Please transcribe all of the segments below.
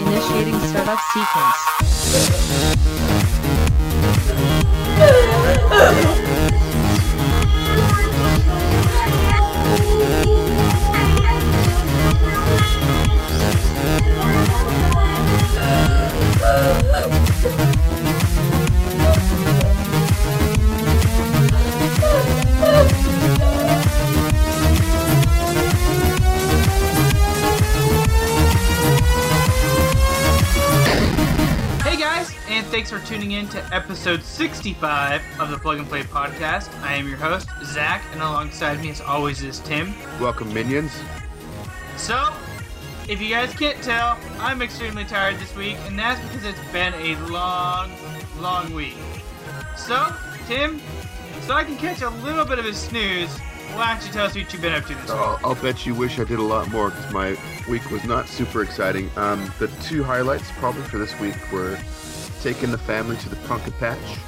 Initiating startup sequence. Hey thanks for tuning in to episode 65 of the Plug and Play podcast. I am your host, Zach, and alongside me, as always, is Tim. Welcome, minions. So, if you guys can't tell, I'm extremely tired this week, and that's because it's been a long, long week. So, Tim, so I can catch a little bit of a snooze, why don't you tell us what you've been up to this week? I'll, I'll bet you wish I did a lot more because my week was not super exciting. Um, the two highlights probably for this week were taking the family to the pumpkin patch.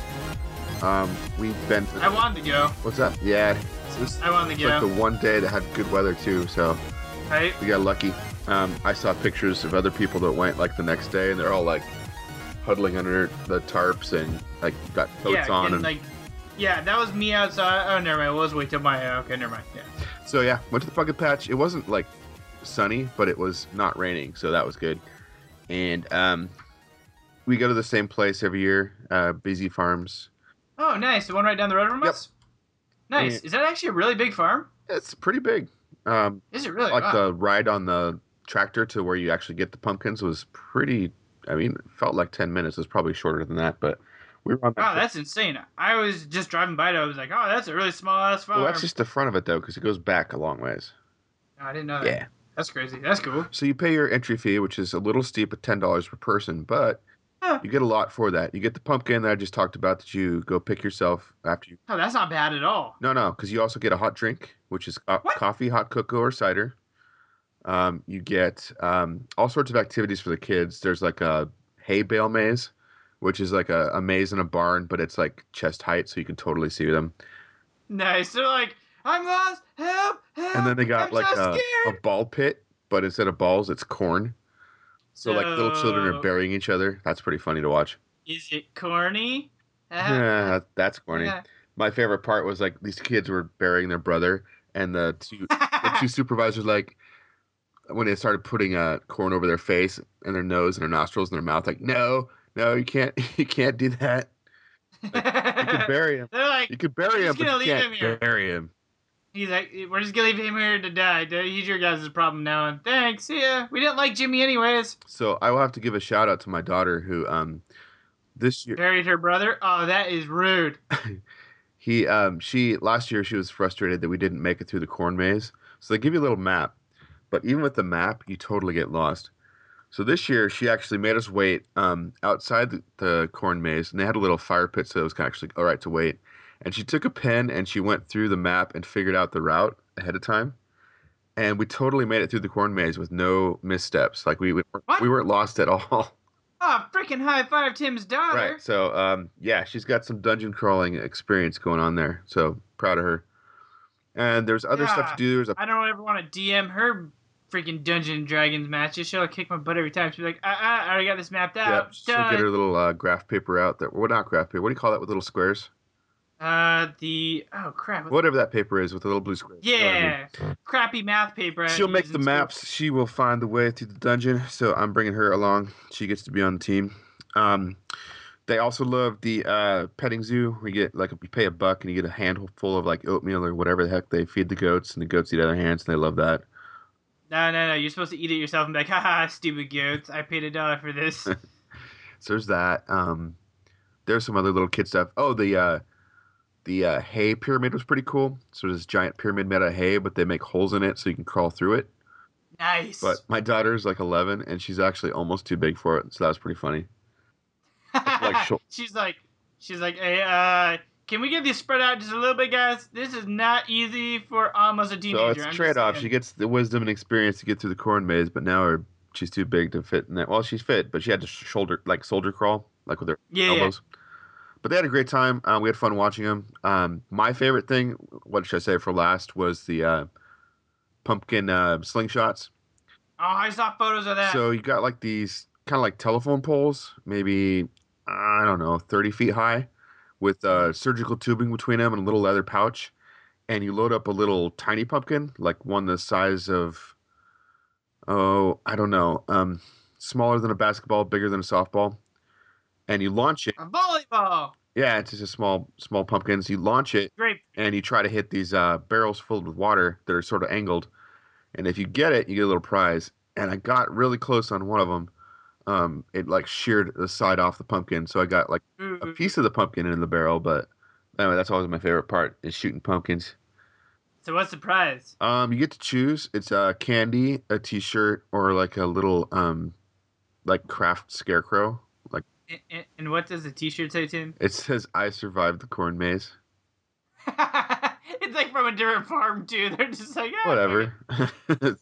Um, we've been. I wanted to go. What's up? Yeah, it's, it's I wanted to go. like the one day that had good weather too, so Right? we got lucky. Um, I saw pictures of other people that went like the next day, and they're all like huddling under the tarps and like got coats yeah, on and, and like, yeah, that was me outside. Oh, never mind. We'll just wait till my. uh, Okay, never mind. Yeah. So yeah, went to the pumpkin patch. It wasn't like sunny, but it was not raining, so that was good. And um, we go to the same place every year, uh, Busy Farms. Oh, nice. The one right down the road from Yep. us. Nice. Yeah. Is that actually a really big farm? It's pretty big. Um, Is it really? like Wow. the ride on the tractor to where you actually get the pumpkins was pretty. I mean, it felt like ten minutes. It was probably shorter than that, but we were on that. Wow, that's insane. I was just driving by it. I was like, oh, that's a really small ass farm. well, that's just the front of it though, because it goes back a long ways. I didn't know that. Yeah. That's crazy. That's cool. So you pay your entry fee, which is a little steep at ten dollars per person, but Huh. you get a lot for that. You get the pumpkin that I just talked about that you go pick yourself after you. Oh, that's not bad at all. No, no, because you also get a hot drink, which is co- coffee, hot cocoa, or cider. Um, you get um, all sorts of activities for the kids. There's like a hay bale maze, which is like a, a maze in a barn, but it's like chest height, so you can totally see them. Nice. They're like, I'm lost. Help! Help! And then they got I'm like so a, a ball pit, but instead of balls, it's corn. So like little children are burying each other. That's pretty funny to watch. Is it corny? Yeah, that's corny. Yeah. My favorite part was like these kids were burying their brother, and the two the two supervisors like when they started putting uh, corn over their face and their nose and their nostrils and their mouth, like no, no, you can't, you can't do that. You could bury him. They're like, You could bury him, but you can't him bury him. He's like, we're just gonna leave him here to die. He's your guys' problem now. And thanks. See ya. We didn't like Jimmy anyways. So I will have to give a shout out to my daughter who um this year Buried her brother. Oh, that is rude. he um she last year she was frustrated that we didn't make it through the corn maze. So they give you a little map, but even with the map, you totally get lost. So this year she actually made us wait um outside the, the corn maze, and they had a little fire pit, so it was kind of actually all right to wait. And she took a pen and she went through the map and figured out the route ahead of time. And we totally made it through the corn maze with no missteps. Like we we, What? we weren't lost at all. Oh, freaking high five Tim's daughter. Right. So, um, yeah, she's got some dungeon crawling experience going on there. So proud of her. And there's other stuff to do. There's a I don't ever want to DM her freaking Dungeon Dragons matches. She'll kick my butt every time. She'll be like, uh, I already got this mapped yeah, out. she'll Done. get her little uh, graph paper out. There, well, not graph paper. What do you call that with little squares? Uh, the oh crap. Whatever that paper is with the little blue squares. You know I mean? Yeah, crappy math paper. She'll make the school. maps. She will find the way through the dungeon. So I'm bringing her along. She gets to be on the team. Um, they also love the uh, petting zoo. We get like you pay a buck and you get a handful of like oatmeal or whatever the heck they feed the goats, and the goats eat out of their hands, and they love that. No, no, no. You're supposed to eat it yourself and be like, "Ha stupid goats. I paid a dollar for this. So there's that. Um, there's some other little kid stuff. Oh, the uh, the uh, hay pyramid was pretty cool. So there's this giant pyramid made out of hay, but they make holes in it so you can crawl through it. nice. But my daughter's like 11, and she's actually almost too big for it, so that was pretty funny. like she's like, she's like, hey, uh, can we get these spread out just a little bit, guys? This is not easy for almost a teenager. so it's a trade off. She gets the wisdom and experience to get through the corn maze, but now her she's too big to fit in that. Well, she's fit, but she had to shoulder like soldier crawl, like with her yeah, yeah. But they had a great time. Uh, we had fun watching them. Um, my favorite thing, what should I say for last, was the uh, pumpkin uh, slingshots. Oh, I saw photos of that. So you got like these kind of like telephone poles, maybe I don't know, thirty feet high, with uh, surgical tubing between them and a little leather pouch, and you load up a little tiny pumpkin, like one the size of, oh, I don't know, um, smaller than a basketball, bigger than a softball, and you launch it. a volleyball. Yeah, it's just a small small pumpkins. You launch it Great. and you try to hit these uh, barrels filled with water that are sort of angled. And if you get it, you get a little prize. And I got really close on one of them. Um, it like sheared the side off the pumpkin, so I got like a piece of the pumpkin in the barrel. But anyway, that's always my favorite part is shooting pumpkins. So what's the prize? Um, you get to choose. It's a candy, a T-shirt, or like a little um, like craft scarecrow. And, and, what does the T-shirt say, Tim? it says, "I survived the corn maze." it's like from a different farm too. They're just like "Ah, whatever.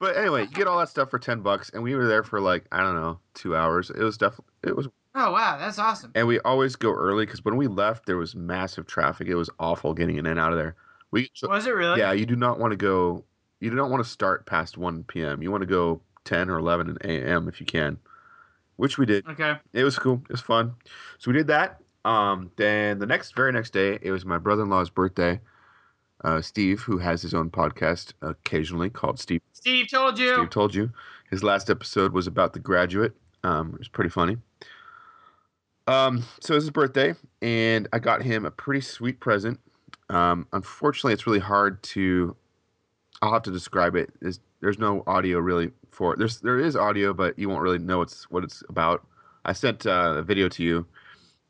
but anyway, you get all that stuff for ten bucks, and we were there for like I don't know two hours. It was definitely it was, Oh wow, that's awesome. and we always go early because when we left, there was massive traffic. It was awful getting in and out of there. We Was it really? yeah, you do not want to go. You do not want to start past one p.m. You want to go ten or eleven a.m. if you can, which we did. Okay. It was cool. It was fun. So we did that. Um, then the next, very next day, it was my brother-in-law's birthday. Uh, Steve, who has his own podcast occasionally called Steve Steve told you. Steve told you. His last episode was about The Graduate. Um, it was pretty funny. Um, so it was his birthday, and I got him a pretty sweet present. Um, unfortunately, it's really hard to. I'll have to describe it. There's, there's no audio really for it. There's there is audio, but you won't really know it's what it's about. I sent uh, a video to you.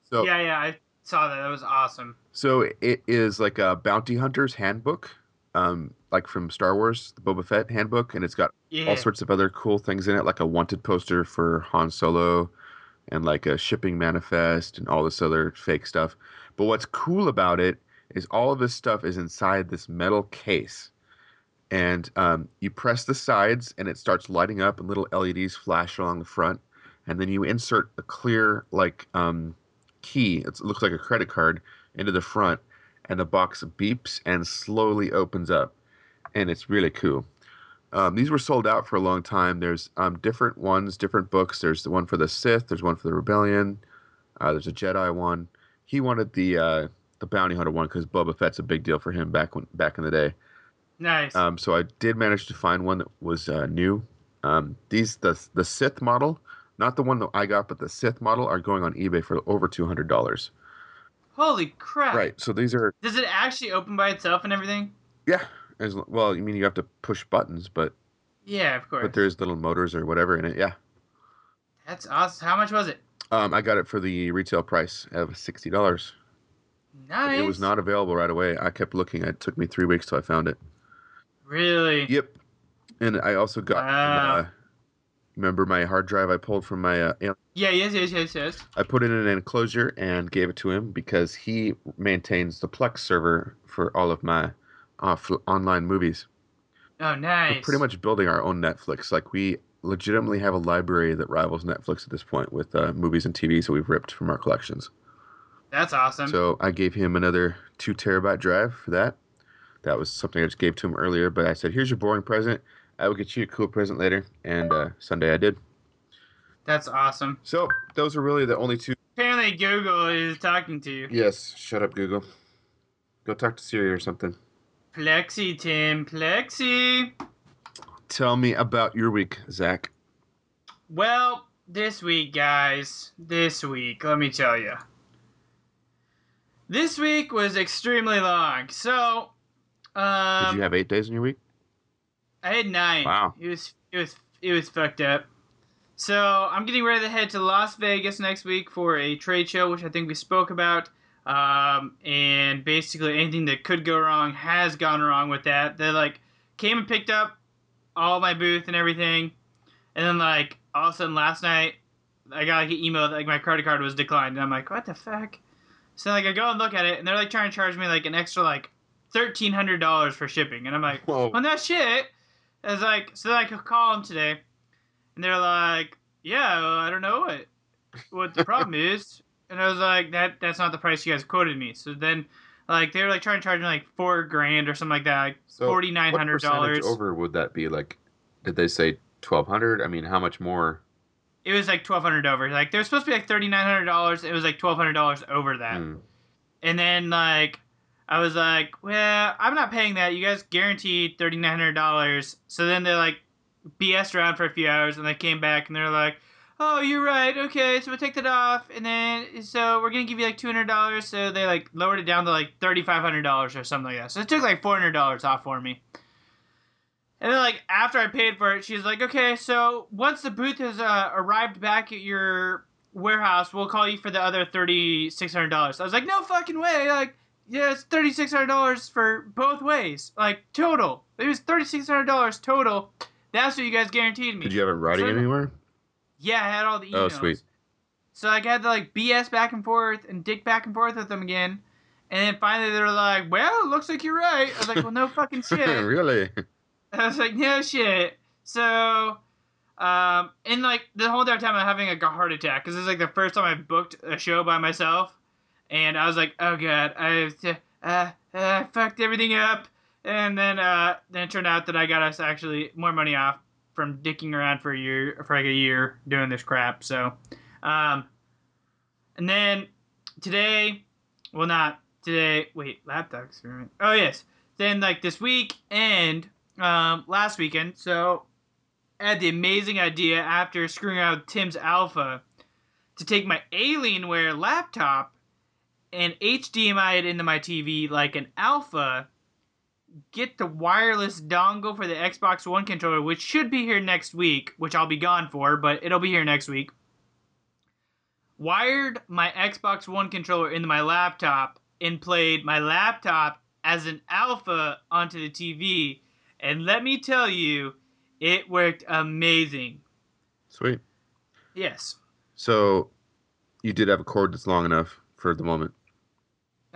So Yeah, yeah, I saw that. That was awesome. so it is like a bounty hunter's handbook, um, like from Star Wars, the Boba Fett handbook, and it's got Yeah. all sorts of other cool things in it, like a wanted poster for Han Solo, and like a shipping manifest, and all this other fake stuff. But what's cool about it is all of this stuff is inside this metal case, and um, you press the sides, and it starts lighting up, and little LEDs flash along the front, and then you insert a clear like um, key. It looks like a credit card into the front, and the box beeps and slowly opens up, and it's really cool. Um, these were sold out for a long time. There's um, different ones, different books. There's the one for the Sith. There's one for the Rebellion. Uh, there's a Jedi one. He wanted the uh, the bounty hunter one because Boba Fett's a big deal for him back when back in the day. Nice. Um, so I did manage to find one that was uh, new. Um, these the the Sith model, not the one that I got, but the Sith model are going on eBay for over two hundred dollars. Holy crap. Right. So these are Does it actually open by itself and everything? yeah. As well, I mean you have to push buttons, but Yeah, of course. but there's little motors or whatever in it. Yeah. That's awesome. How much was it? Um, I got it for the retail price of sixty dollars. Nice. It was not available right away. I kept looking. It took me three weeks till I found it. Really? Yep. And I also got. Wow. Uh, remember my hard drive I pulled from my. Uh, aunt? Yeah, yes, yes, yes, yes. I put it in an enclosure and gave it to him because he maintains the Plex server for all of my off- online movies. Oh, We're nice. pretty much building our own Netflix. Like we legitimately have a library that rivals Netflix at this point with uh, movies and TVs that we've ripped from our collections. That's awesome. So I gave him another two terabyte drive for that. That was something I just gave to him earlier, but I said, "Here's your boring present. I will get you a cool present later." And uh, Sunday I did. That's awesome. So those are really the only two. Apparently, Google is talking to you. Yes, shut up, Google. Go talk to Siri or something. Plexi, Tim. Plexi. Tell me about your week, Zach. Well, this week, guys, this week, let me tell you. This week was extremely long. So, um, Did you have eight days in your week? I had nine. Wow. It was it was it was fucked up. So I'm getting ready to head to Las Vegas next week for a trade show, which I think we spoke about. Um, and basically anything that could go wrong has gone wrong with that. They like came and picked up all my booth and everything, and then like all of a sudden last night, I got like an email that like my credit card was declined, and I'm like, what the fuck? So like I go and look at it, and they're like trying to charge me like an extra like thirteen hundred dollars for shipping, and I'm like, Whoa. well, no shit. I was like, so then I could call them today, and they're like, yeah, well, I don't know what what the problem is, and I was like, that that's not the price you guys quoted me. So then, like they were like trying to charge me like four grand or something like that, like So forty nine hundred dollars. over would that be? Like, did they say twelve hundred? I mean, how much more? It was like twelve hundred over. Like there was supposed to be like thirty nine hundred dollars. It was like twelve hundred dollars over that. Hmm. And then like I was like, well, I'm not paying that. You guys guaranteed thirty nine hundred dollars. So then they like BS around for a few hours, and they came back and they're like, oh, you're right. Okay, so we'll take that off, and then so we're gonna give you like two hundred dollars. So they like lowered it down to like thirty five hundred dollars or something like that. So it took like four hundred dollars off for me. And then, like, after I paid for it, she's like, okay, so once the booth has uh, arrived back at your warehouse, we'll call you for the other $3,600. I was like, no fucking way. Like, yeah, it's $3,600 for both ways. Like, total. It was $3,600 total. That's what you guys guaranteed me. Did you have it writing So- anywhere? Yeah, I had all the emails. Oh, sweet. So like, I had to like BS back and forth and dick back and forth with them again. And then finally they were like, well, it looks like you're right. I was like, well, no fucking shit. really? I was like, no shit. So, um, and like the whole entire time I'm having like a heart attack because it's like the first time I've booked a show by myself, and I was like, oh god, I uh, uh, fucked everything up, and then uh, then it turned out that I got us actually more money off from dicking around for a year for like a year doing this crap. So, um, and then today, well, not today. Wait, laptop experiment. Oh yes. Then like this week and um, last weekend. So I had the amazing idea after screwing out Tim's Alpha to take my Alienware laptop and HDMI it into my TV like an Alpha. Get the wireless dongle for the Xbox One controller, which should be here next week, which I'll be gone for, but it'll be here next week. Wired my Xbox One controller into my laptop and played my laptop as an alpha onto the TV. And let me tell you, it worked amazing. Sweet. Yes. So, you did have a cord that's long enough for the moment.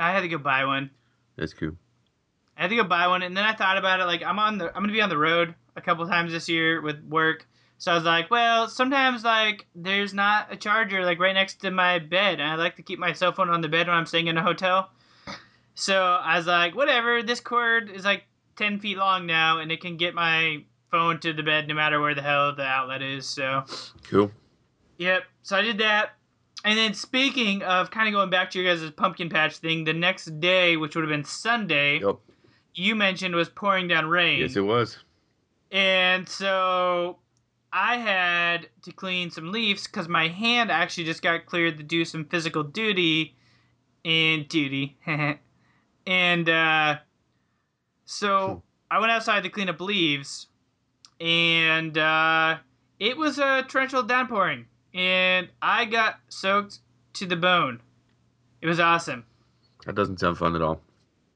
I had to go buy one. That's cool. I had to go buy one, and then I thought about it. Like I'm on the, I'm gonna be on the road a couple times this year with work. So I was like, well, sometimes like there's not a charger like right next to my bed, and I like to keep my cell phone on the bed when I'm staying in a hotel. So I was like, whatever. This cord is like ten feet long now, and it can get my phone to the bed no matter where the hell the outlet is. So Cool. Yep. So I did that. And then speaking of kind of going back to your guys' pumpkin patch thing, the next day, which would have been Sunday, Yep. you mentioned was pouring down rain. Yes, it was. and so I had to clean some leaves because my hand actually just got cleared to do some physical duty and duty. and uh, so I went outside to clean up leaves, and uh, it was a torrential downpouring, and I got soaked to the bone. It was awesome. That doesn't sound fun at all.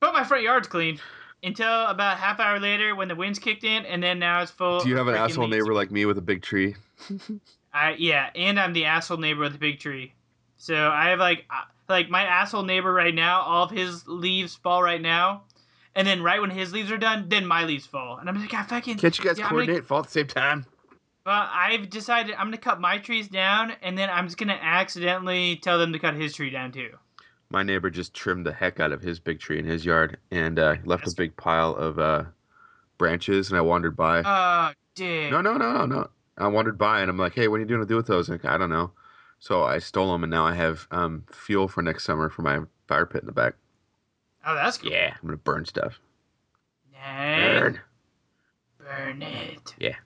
But my front yard's clean until about half hour later when the winds kicked in, and then now it's full. Do you have an asshole leaves. neighbor like me with a big tree? I yeah, and I'm the asshole neighbor with the big tree. So I have like uh, like my asshole neighbor right now. All of his leaves fall right now, and then right when his leaves are done, then my leaves fall, and I'm like, I fucking. Can't you guys Yeah, coordinate fall at the same time? Well, I've decided I'm gonna cut my trees down, and then I'm just gonna accidentally tell them to cut his tree down too. My neighbor just trimmed the heck out of his big tree in his yard and uh, left a big pile of uh, branches. And I wandered by. Oh, dude. no, no, no, no, no. I wandered by and I'm like, hey, what are you doing to do with those? Like, I don't know. So I stole them and now I have um, fuel for next summer for my fire pit in the back. Oh, that's cool. Yeah, I'm gonna burn stuff. Burn. Burn it. Yeah.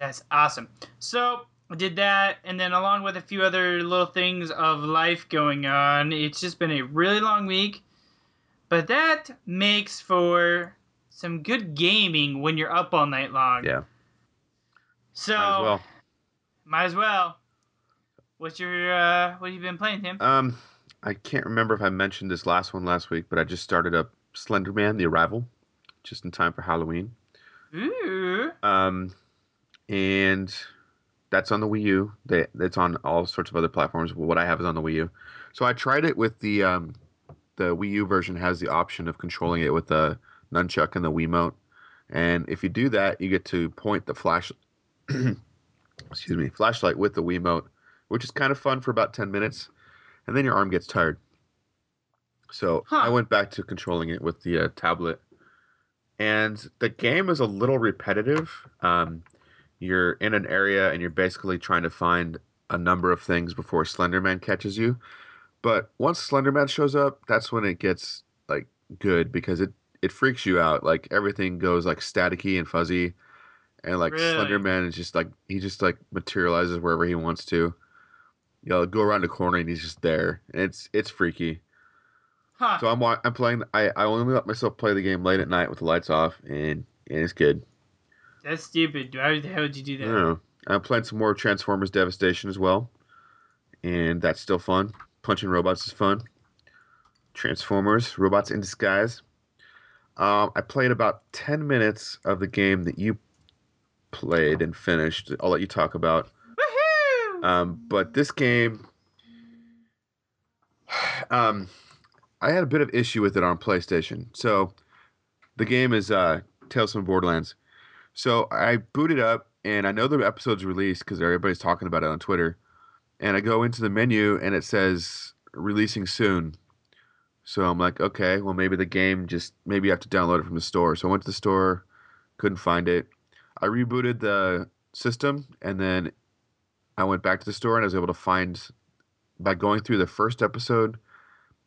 That's awesome. So I did that, and then along with a few other little things of life going on, it's just been a really long week. But that makes for some good gaming when you're up all night long. Yeah, So might as well. might as well. What's your uh what have you been playing, Tim? Um, I can't remember if I mentioned this last one last week, but I just started up Slender Man: The Arrival, just in time for Halloween. Ooh. Um, and that's on the Wii U. They, it's on all sorts of other platforms. What I have is on the Wii U. So I tried it with the um, the Wii U version has the option of controlling it with the nunchuck and the Wiimote. And if you do that, you get to point the flash, excuse me, flashlight with the Wiimote, which is kind of fun for about ten minutes, and then your arm gets tired. So Huh. I went back to controlling it with the uh, tablet, and the game is a little repetitive. Um, you're in an area and you're basically trying to find a number of things before Slenderman catches you. But once Slenderman shows up, that's when it gets like good because it it freaks you out. Like everything goes like staticky and fuzzy, and like Really? Slenderman is just like he just like materializes wherever he wants to. You know, go around the corner and he's just there, and it's it's freaky. Huh. So I'm I'm playing. I I only let myself play the game late at night with the lights off, and, and it's good. That's stupid. Why the hell would you do I that? don't know. I'm playing some more Transformers Devastation as well, and that's still fun. Punching robots is fun. Transformers, robots in disguise. Um, I played about ten minutes of the game that you played and finished. I'll let you talk about. Woohoo! Um, but this game, um, I had a bit of issue with it on PlayStation. So the game is uh, Tales from Borderlands. So I booted up, and I know the episode's released because everybody's talking about it on Twitter. And I go into the menu, and it says releasing soon. So I'm like, okay, well maybe the game just maybe you have to download it from the store. So I went to the store, couldn't find it. I rebooted the system, and then I went back to the store and I was able to find by going through the first episode.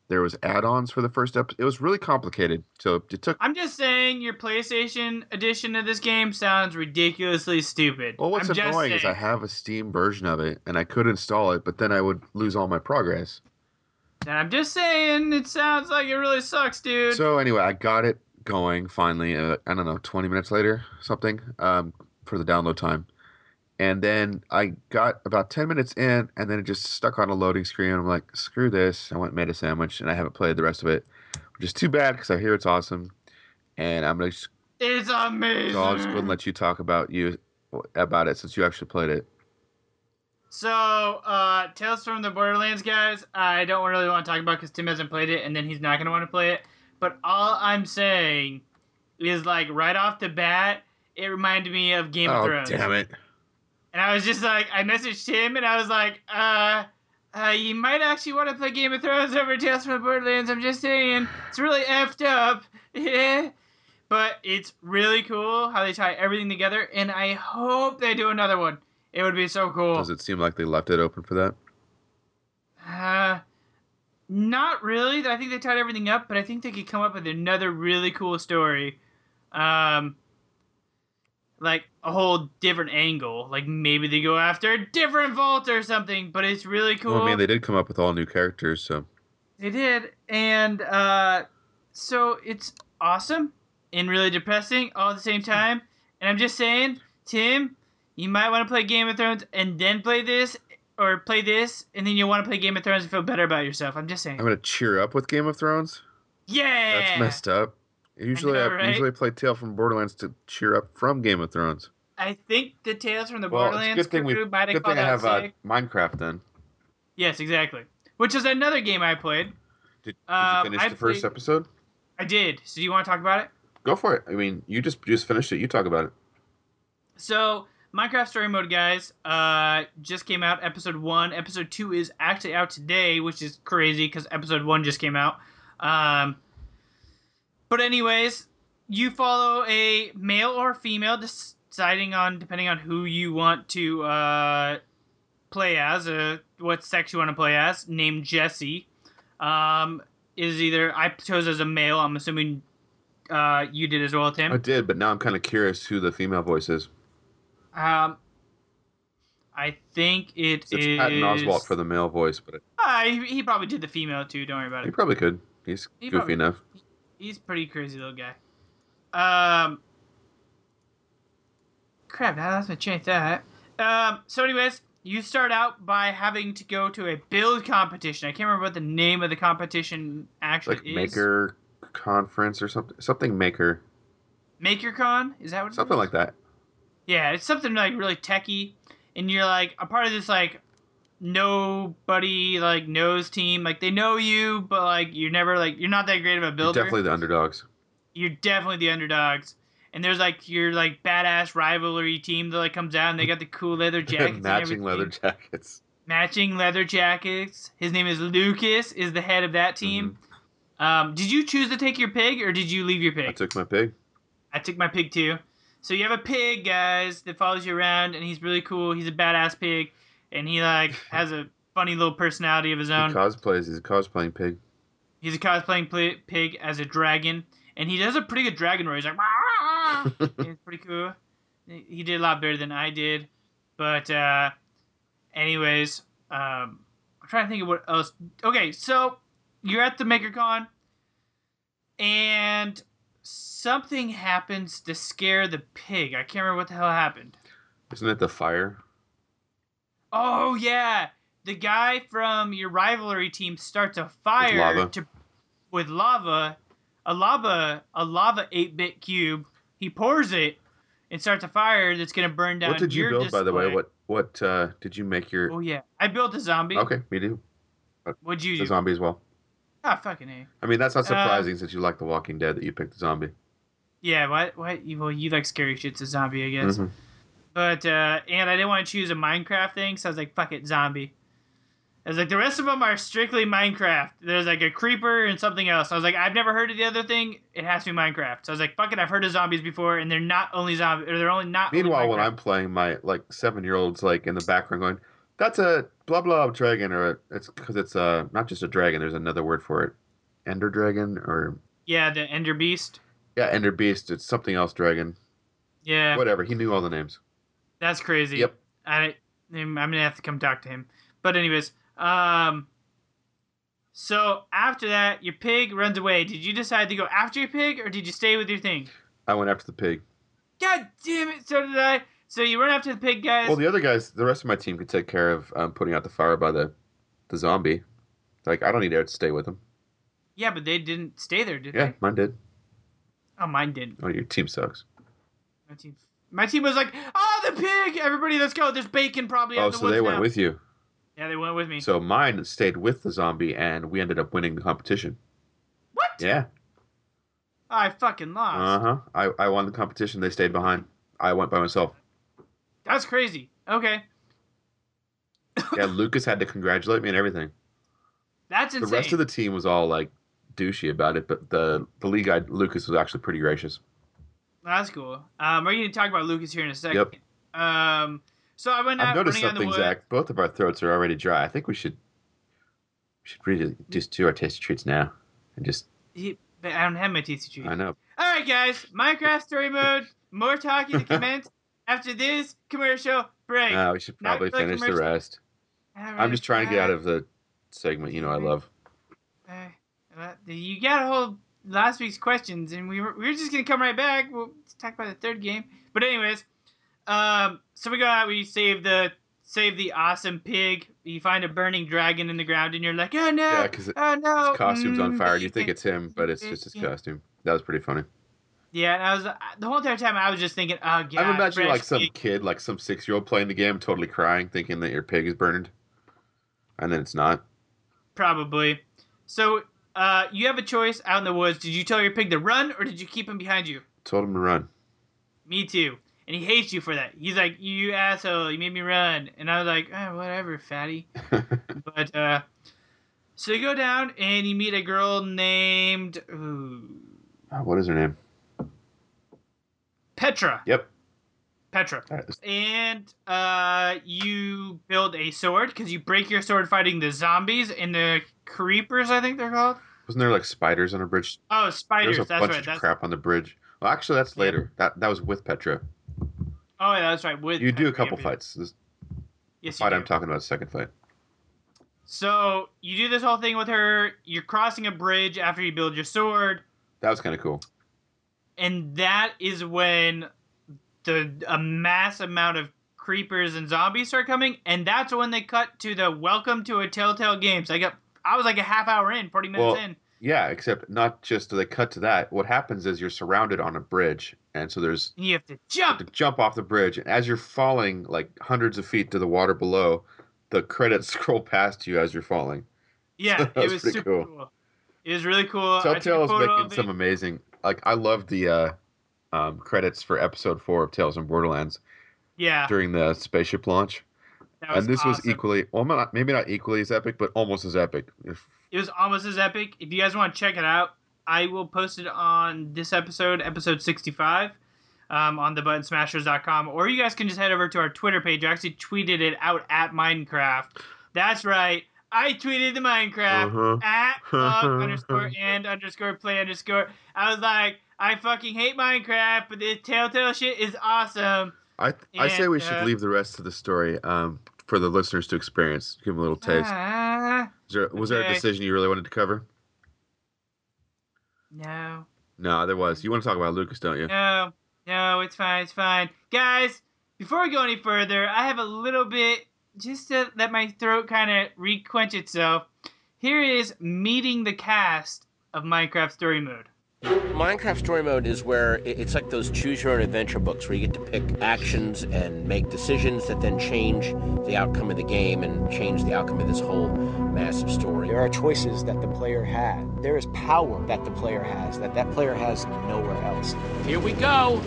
There was add-ons for the first episode. It was really complicated, so it took. I'm just saying your PlayStation edition of this game sounds ridiculously stupid. Well, what's I'm just annoying is I have a Steam version of it, and I could install it, but then I would lose all my progress. And I'm just saying it sounds like it really sucks, dude. So anyway, I got it going finally. Uh, I don't know, 20 minutes later, something, um, for the download time. And then I got about 10 minutes in, and then it just stuck on a loading screen. I'm like, screw this. I went and made a sandwich, and I haven't played the rest of it, which is too bad because I hear it's awesome. And I'm gonna just, it's amazing. so I'll just go and let you talk about you about it since you actually played it. So, uh, Tales from the Borderlands, guys, I don't really want to talk about because Tim hasn't played it, and then he's not going to want to play it. But all I'm saying is, like, right off the bat, it reminded me of Game of oh Thrones. damn it! And I was just like, I messaged him, and I was like, uh, uh, you might actually want to play Game of Thrones over Tales from the Borderlands. I'm just saying, it's really effed up. Yeah. But it's really cool how they tie everything together, and I hope they do another one. It would be so cool. Does it seem like they left it open for that? Uh, not really. I think they tied everything up, but I think they could come up with another really cool story. Um, like a whole different angle. Like maybe they go after a different vault or something, but it's really cool. Well, I mean, they did come up with all new characters, so They did, and uh, so it's awesome and really depressing all at the same time. And I'm just saying, Tim, you might want to play Game of Thrones and then play this, or play this, and then you'll want to play Game of Thrones and feel better about yourself. I'm just saying. I'm gonna cheer up with Game of Thrones. yeah, That's messed up. Usually, I, know, right? usually play Tale from Borderlands to cheer up from Game of Thrones. I think the Tales from the Well, Borderlands good thing we crew might have good thing I have uh. Minecraft then. Yes, exactly. Which is another game I played. Did, did Um, you finish I the first played- episode? I did. So do you want to talk about it? Go for it. I mean, you just just finished it. You talk about it. So, Minecraft Story Mode, guys, uh, just came out. Episode one. Episode two is actually out today, which is crazy because episode one just came out. Um, but anyways, you follow a male or female, deciding on depending on who you want to uh, play as, uh, what sex you want to play as, named Jesse. Um, is either I chose as a male. I'm assuming uh, you did as well, Tim. I did, but now I'm kind of curious who the female voice is. Um, I think it It's is. Patton Oswalt for the male voice, but it, Uh, he, he probably did the female too. Don't worry about it. he probably could. He's He goofy probably- enough. He's pretty crazy little guy. Um, crap! Now that's my chance that. Um. So, anyways, you start out by having to go to a build competition. I can't remember what the name of the competition actually Like is. Maker Conference or something. Something Maker. MakerCon. Is that what? Something like that. Yeah, it's something like really techy, and you're like a part of this like nobody like knows team. Like they know you, but like you're never like you're not that great of a You're builder. definitely the underdogs. you're definitely the underdogs. And there's like your like badass rivalry team that like comes out and they got the cool leather jackets, Matching leather jackets. matching leather jackets. His name is Lucas. Is the head of that team. Um, did you choose to take your pig or did you leave your pig? I took my pig. I took my pig too. So you have a pig, guys, that follows you around, and he's really cool. He's a badass pig, and he like has a funny little personality of his own. He cosplays. He's a cosplaying pig. He's a cosplaying pl- pig as a dragon, and he does a pretty good dragon roar. He's like, it's pretty cool. He did a lot better than I did, but uh, anyways, um, I'm trying to think of what else. Okay, so you're at the MakerCon, and something happens to scare the pig. I can't remember what the hell happened. Isn't it the fire? Oh yeah, the guy from your rivalry team starts a fire lava. to with lava, a lava a lava eight bit cube. He pours it and starts a fire that's gonna burn down. What did you build, by the way? What what uh, did you make your? Oh yeah, I built a zombie. Okay, me too. What'd you The do? zombie as well. Ah, fucking a. I mean, that's not Uh, surprising since you like The Walking Dead that you picked the zombie. Yeah, what? What? You, well, you like scary shit's a zombie, I guess. Mhm. But uh, and I didn't want to choose a Minecraft thing, so I was like, fuck it, zombie. I was like, the rest of them are strictly Minecraft. There's like a creeper and something else. I was like, I've never heard of the other thing. It has to be Minecraft. So I was like, fuck it, I've heard of zombies before, and they're not only zombies. Or they're only not. only Meanwhile, when I'm playing, my like seven year olds like in the background going, "That's a blah blah dragon," or a, it's because it's uh not just a dragon. There's another word for it, Ender dragon or yeah, the Ender Beast. yeah, Ender beast. It's something else dragon. Yeah, Whatever. He knew all the names. That's crazy. Yep. I, I'm gonna have to come talk to him. But anyways, um. So after that, your pig runs away. Did you decide to go after your pig, or did you stay with your thing? I went after the pig. God damn it! So did I. So you run after the pig, guys. Well, the other guys, the rest of my team could take care of um, putting out the fire by the the zombie. Like I don't need to stay with them. yeah, but they didn't stay there, did Yeah, they? Yeah, mine did. Oh, mine didn't. Oh, your team sucks. My team. My team was like, "Oh, the pig! Everybody, let's go! There's bacon probably Oh, the so they went now." with you. Yeah, they went with me. So mine stayed with the zombie, and we ended up winning the competition. what? Yeah. I fucking lost. Uh huh. I, I won the competition. They stayed behind. I went by myself. That's crazy. Okay, Yeah, Lucas had to congratulate me and everything. that's insane. The rest of the team was all like douchey about it, but the the league guy Lucas was actually pretty gracious. That's cool. Um, we're going to talk about Lucas here in a second. Yep. Um, so I went I've noticed something. Zach. Both of our throats are already dry. I think we should we should really just do our tasty treats now and just. He- but I don't have my tasty treat. I know. All right, guys. Minecraft story mode. More talking to commence after this commercial break. Uh, we should probably the finish the rest. I'm just trying to get out of the segment. You know, I love. Uh, you got a whole last week's questions, and we were we were just gonna come right back. We'll talk about the third game, but anyways, um, so we go out, we save the save the awesome pig. You find a burning dragon in the ground, and you're like, oh no, Yeah, because oh no, his costume's on mm, fire. You think it's him, but it's just his costume. That was pretty funny. Yeah, and I was the whole entire time I was just thinking, oh god, I'm imagining like some pig. kid, like some six year old playing the game, totally crying, thinking that your pig is burned, and then it's not. probably. So, uh, you have a choice out in the woods. Did you tell your pig to run, or did you keep him behind you? Told him to run. Me too. And he hates you for that. He's like, you asshole, you made me run. And I was like, oh, whatever, fatty. But, uh, so you go down and you meet a girl named ooh, Uh, what is her name? Petra. Yep. Petra. Right, And uh, you build a sword because you break your sword fighting the zombies and the creepers, I think they're called. Wasn't there like spiders on a bridge? Oh, spiders. There's a That's bunch right. of That's, crap on the bridge. Well, actually, that's later. That that was with Petra. oh, yeah, that's right. With You do a couple yeah, fights. This Yes, fight. I'm talking about, second fight. So you do this whole thing with her. You're crossing a bridge after you build your sword, That was kind of cool. and that is when the a mass amount of creepers and zombies start coming, and that's when they cut to the "Welcome to a Telltale Games." I got, I was like a half hour in, forty minutes Well, in. Yeah, except not just do they cut to that. What happens is you're surrounded on a bridge, and so there's you have to you have jump. to jump off the bridge, and as you're falling like hundreds of feet to the water below, the credits scroll past you as you're falling. Yeah, it was was pretty super cool. cool. It was really cool. Telltale is making some amazing. Like I love the uh, um, credits for episode four of Tales from Borderlands Yeah, during the spaceship launch, and this was equally, well, not, maybe not equally as epic, but almost as epic. It was almost as epic. If you guys want to check it out, I will post it on this episode, episode 65, um, on thebuttonsmashers.com. Or you guys can just head over to our Twitter page. I actually tweeted it out at Minecraft. That's right. I tweeted the Minecraft Uh-huh. at underscore and underscore play underscore. I was like, I fucking hate Minecraft, but this Telltale shit is awesome. I I say we should uh, leave the rest of the story um, for the listeners to experience. Give them a little taste. Ah, Is there, was there a decision you really wanted to cover? no. No, there was. You want to talk about Lucas, don't you? No, no, it's fine, it's fine. Guys, before we go any further, I have a little bit just to let my throat kind of requench itself. Here is meeting the cast of Minecraft Story Mode. Minecraft Story Mode is where it's like those choose your own adventure books where you get to pick actions and make decisions that then change the outcome of the game and change the outcome of this whole massive story. There are choices that the player had. There is power that the player has that that player has nowhere else. Here we go!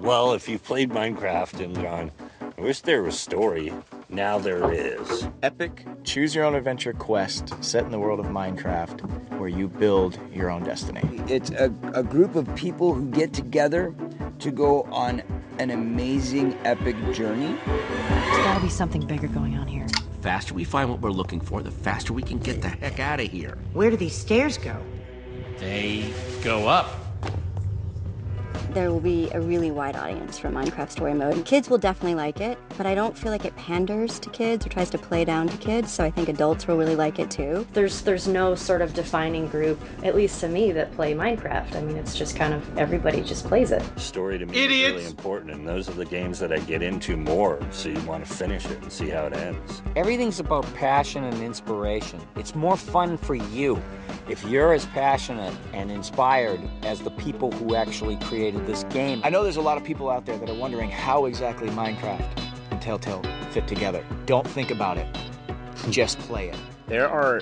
Well, if you've played Minecraft and gone, I wish there was story, now there is. Epic choose your own adventure quest set in the world of Minecraft where you build your own destiny. It's a, a group of people who get together to go on an amazing epic journey. There's gotta be something bigger going on here. The faster we find what we're looking for, the faster we can get the heck out of here. Where do these stairs go? They go up. There will be a really wide audience for Minecraft Story Mode. Kids will definitely like it, but I don't feel like it panders to kids or tries to play down to kids, so I think adults will really like it too. There's there's no sort of defining group, at least to me, that play Minecraft. I mean, it's just kind of everybody just plays it. Story to me is really important, and those are the games that I get into more, so you want to finish it and see how it ends. Everything's about passion and inspiration. It's more fun for you if you're as passionate and inspired as the people who actually created this game. I know there's a lot of people out there that are wondering how exactly Minecraft and Telltale fit together. Don't think about it. Just play it. There are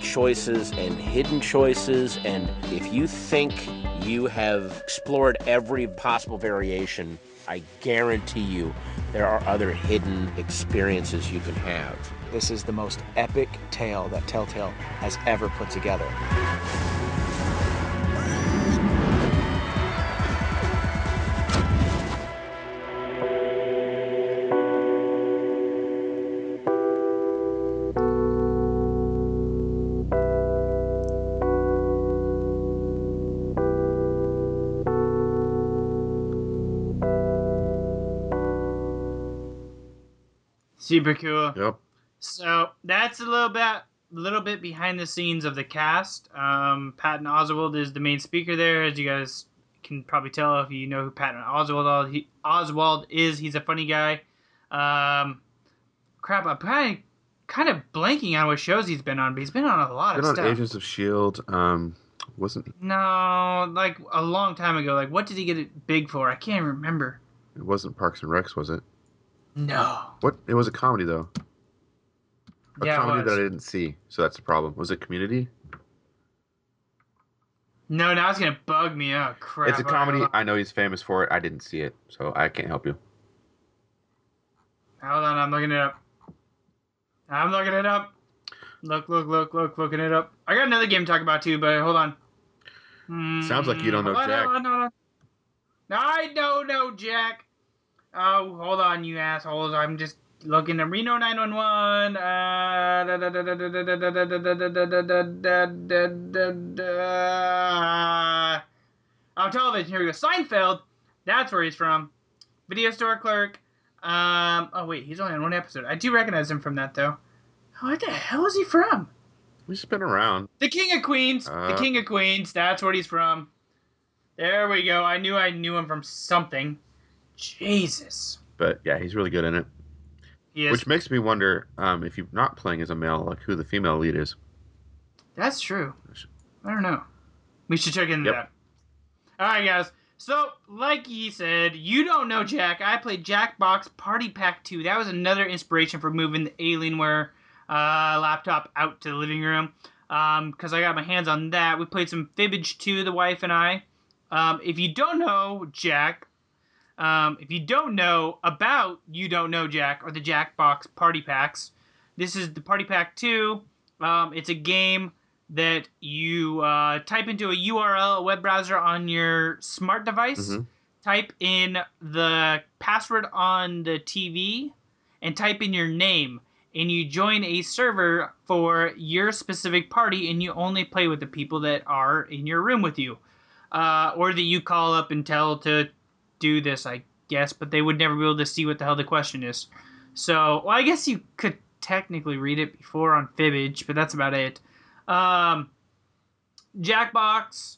choices and hidden choices, and if you think you have explored every possible variation, I guarantee you there are other hidden experiences you can have. This is the most epic tale that Telltale has ever put together. Super cool. Yep. So that's a little bit, little bit behind the scenes of the cast. Um, Patton Oswalt is the main speaker there, as you guys can probably tell if you know who Patton Oswalt he, Oswalt is. He's a funny guy. Um, crap, I'm kind of, kind of blanking on what shows he's been on, but he's been on a lot Been of on stuff. Agents of Shield. Um, wasn't No, like a long time ago. Like, what did he get it big for? I can't remember. it wasn't Parks and Recs, was it? No. What? It was a comedy though. A Yeah, comedy was. that I didn't see, so that's the problem. Was it Community? No, now it's gonna bug me. Oh crap! it's a comedy. hold. I know he's famous for it. I didn't see it, so I can't help you. Hold on, I'm looking it up. I'm looking it up. Look, look, look, look, looking it up. I got another game to talk about too, but hold on. Sounds like you don't know hmm, Hold on, Jack. hold on, hold on. No, I don't know Jack. Oh, hold on, you assholes. I'm just looking at Reno 911. Uh, oh, television. Here we go. Seinfeld. That's where he's from. Video store clerk. Um, oh, wait. He's only on one episode. I do recognize him from that, though. Where the hell is he from? He's been around. The King of Queens. Uh, the King of Queens. That's where he's from. There we go. I knew I knew him from something. Jesus. But yeah, he's really good in it. Yes. Which makes me wonder um, if you're not playing as a male, like who the female lead is. That's true. I don't know. We should check into Yep. that. All right, guys. So, like he said, you don't know Jack. I played Jackbox Party Pack 2. That was another inspiration for moving the Alienware uh, laptop out to the living room because I got my hands on that. We played some Fibbage 2, the wife and I. Um, if you don't know Jack, um, if you don't know about You Don't Know Jack or the Jackbox Party Packs, this is the Party Pack 2. Um, it's a game that you uh, type into a URL, a web browser on your smart device, Mhm. type in the password on the TV, and type in your name. And you join a server for your specific party, and you only play with the people that are in your room with you. Uh, or that you call up and tell to do this, I guess, but they would never be able to see what the hell the question is. So, well, I guess you could technically read it before on Fibbage, but that's about it. Um, Jackbox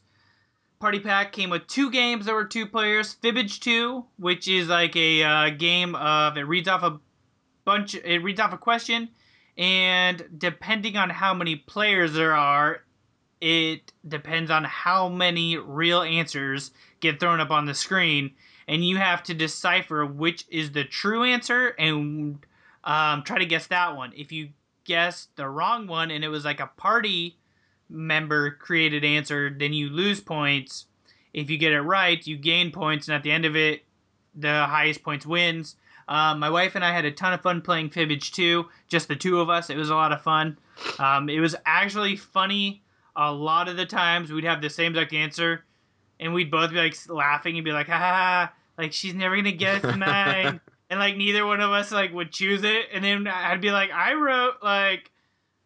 Party Pack came with two games that were two players. Fibbage 2, which is like a uh, game of it reads off a bunch, it reads off a question, and depending on how many players there are, it depends on how many real answers get thrown up on the screen, and you have to decipher which is the true answer and um, try to guess that one. If you guess the wrong one and it was like a party member created answer, then you lose points. If you get it right, you gain points, and at the end of it, the highest points wins. Um, my wife and I had a ton of fun playing Fibbage 2, just the two of us. It was a lot of fun. Um, it was actually funny a lot of the times. We'd have the same exact answer, and we'd both be like laughing and be like, ha ha, ha like she's never gonna get it tonight. and like neither one of us like would choose it, and then I'd be like, I wrote like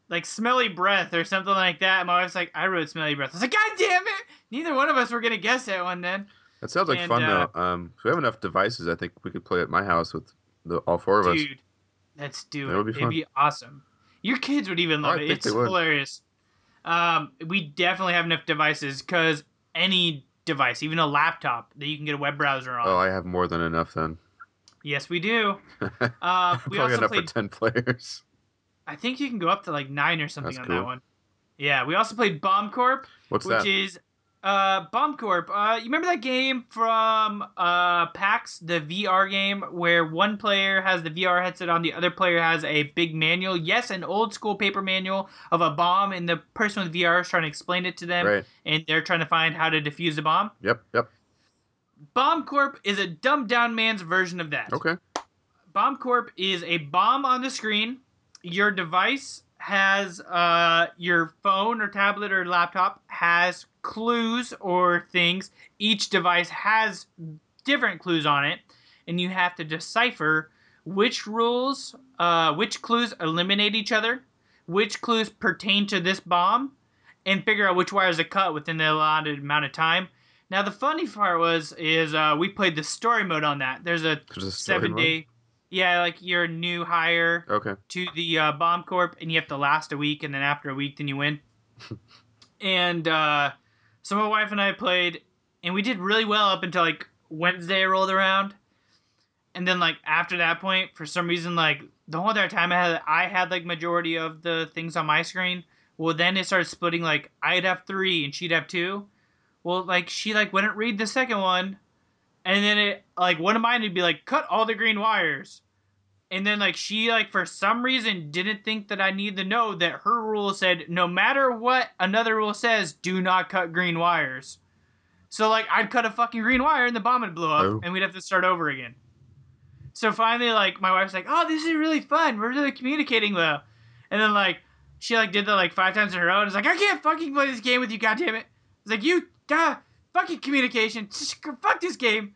like smelly breath or something like that. And my wife's like, I wrote smelly breath. I was like, God damn it! Neither one of us were gonna guess that one then. That sounds like And, fun uh, though. Um, if we have enough devices, I think we could play at my house with the all four of us. Dude, let's do That it. would be It'd fun. be awesome. Your kids would even love I it. It's hilarious. Um, we definitely have enough devices because any device, even a laptop that you can get a web browser on. Oh, I have more than enough then. Yes, we do. Uh, we Probably also enough played. for ten players. I think you can go up to like nine or something That's on cool. that one. Yeah, we also played Bomb Corp, What's which that? is uh Bomb Corp. Uh, you remember that game from uh PAX, the VR game where one player has the VR headset on, the other player has a big manual. Yes, an old school paper manual of a bomb, and the person with VR is trying to explain it to them, Right. and they're trying to find how to defuse the bomb. Yep, yep. Bomb Corp is a dumbed down man's version of that. Okay. Bomb Corp is a bomb on the screen. Your device has uh, your phone or tablet or laptop has clues or things. Each device has different clues on it, and you have to decipher which rules, uh, which clues eliminate each other, which clues pertain to this bomb, and figure out which wires to cut within the allotted amount of time. Now the funny part was is uh, we played the story mode on that. There's a There's a seven mode? day, yeah, like you're a new hire Okay. to the uh, bomb corp, and you have to last a week, and then after a week, then you win. and uh, so my wife and I played, and we did really well up until like Wednesday rolled around, and then like after that point, for some reason, like the whole entire time I had I had like majority of the things on my screen. Well, then it started splitting. Like I'd have three, and she'd have two. Well, like she like wouldn't read the second one, and then it like one of mine would be like cut all the green wires and then like she like for some reason didn't think that I need to know that her rule said no matter what another rule says, do not cut green wires. So like I'd cut a fucking green wire and the bomb would blow up Oh. and we'd have to start over again. So finally like my wife's like, "Oh, this is really fun. We're really communicating well." And then like she like did that like five times in a row and was like, "I can't fucking play this game with you, goddamn it." It's like, "You god fucking communication. Just fuck this game."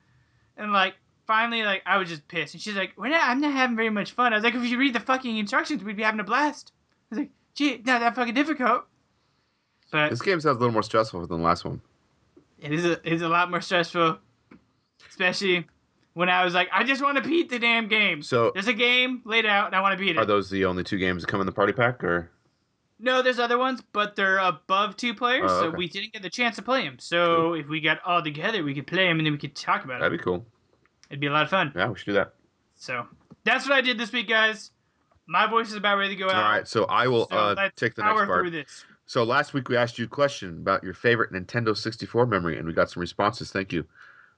And like finally, like I was just pissed, and she's like, "We're not. I'm not having very much fun." I was like, "If you read the fucking instructions, we'd be having a blast." I was like, "Gee, not that fucking difficult." But This game sounds a little more stressful than the last one. it is a, it is a lot more stressful, especially when I was like, "I just want to beat the damn game." So- there's a game laid out, and I want to beat it. Are those the only two games that come in the party pack, or No, there's other ones, but they're above two players, Oh, so we didn't get the chance to play them. So if we got all together, we could play them, and then we could talk about it. that'd it. be cool? It'd be a lot of fun. Yeah, we should do that. So That's what I did this week, guys. My voice is about ready to go out. All right, so I will So uh, take the next part. through this. So last week we asked you a question about your favorite Nintendo 64 memory, and we got some responses. Thank you.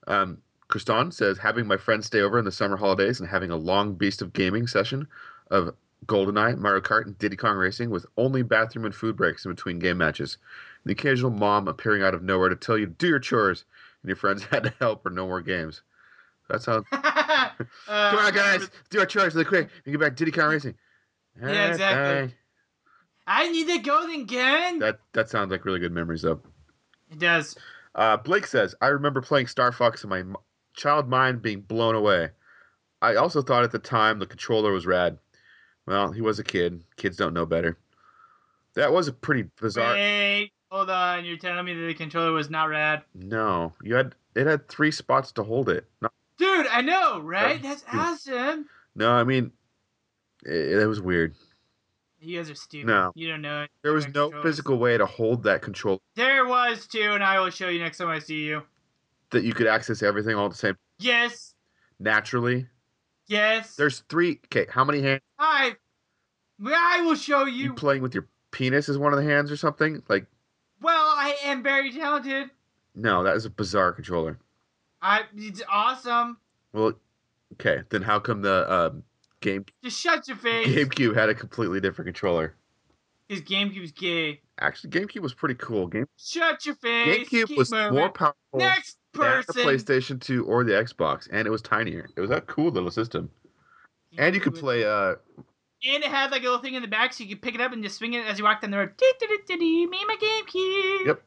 Um, Kriston says having my friends stay over in the summer holidays and having a long beast of gaming session of GoldenEye, Mario Kart, and Diddy Kong Racing with only bathroom and food breaks in between game matches. The occasional mom appearing out of nowhere to tell you to do your chores, and your friends had to help or no more games. That how. Uh, Come on, guys, do our chores really quick and get back to Diddy Kong Racing. Yeah, exactly. I need the golden gun. That that sounds like really good memories, though. It does. Uh, Blake says, I remember playing Star Fox and my child mind being blown away. I also thought at the time the controller was rad. Well, he was a kid. Kids don't know better. That was a pretty bizarre. Wait, hold on. You're telling me that the controller was not rad? No, you had it had three spots to hold it. I know, right? That's awesome. no I mean, it, it was weird. You guys are stupid. No. You don't know it. There was no Controllers. physical way to hold that control There was too, and I will show you next time I see you. that you could access everything all at the same Yes. naturally. Yes. There's three. Okay, how many hands? I. I will show You you. playing with your penis as one of the hands or something? Like, Well, I am very talented. no, that is a bizarre controller. I. It's awesome. Well, okay, then how come the um, game Just shut your face. GameCube had a completely different controller? His GameCube's gay. Actually, GameCube was pretty cool. Game Shut your face. GameCube Keep was moving. more powerful Next than the person. PlayStation 2 or the Xbox, and it was tinier. It was a cool little system, and you could play. Uh, And it had like a little thing in the back so you could pick it up and just swing it as you walk down the road. Dee-dee-dee-dee-dee, Me and my GameCube. Yep.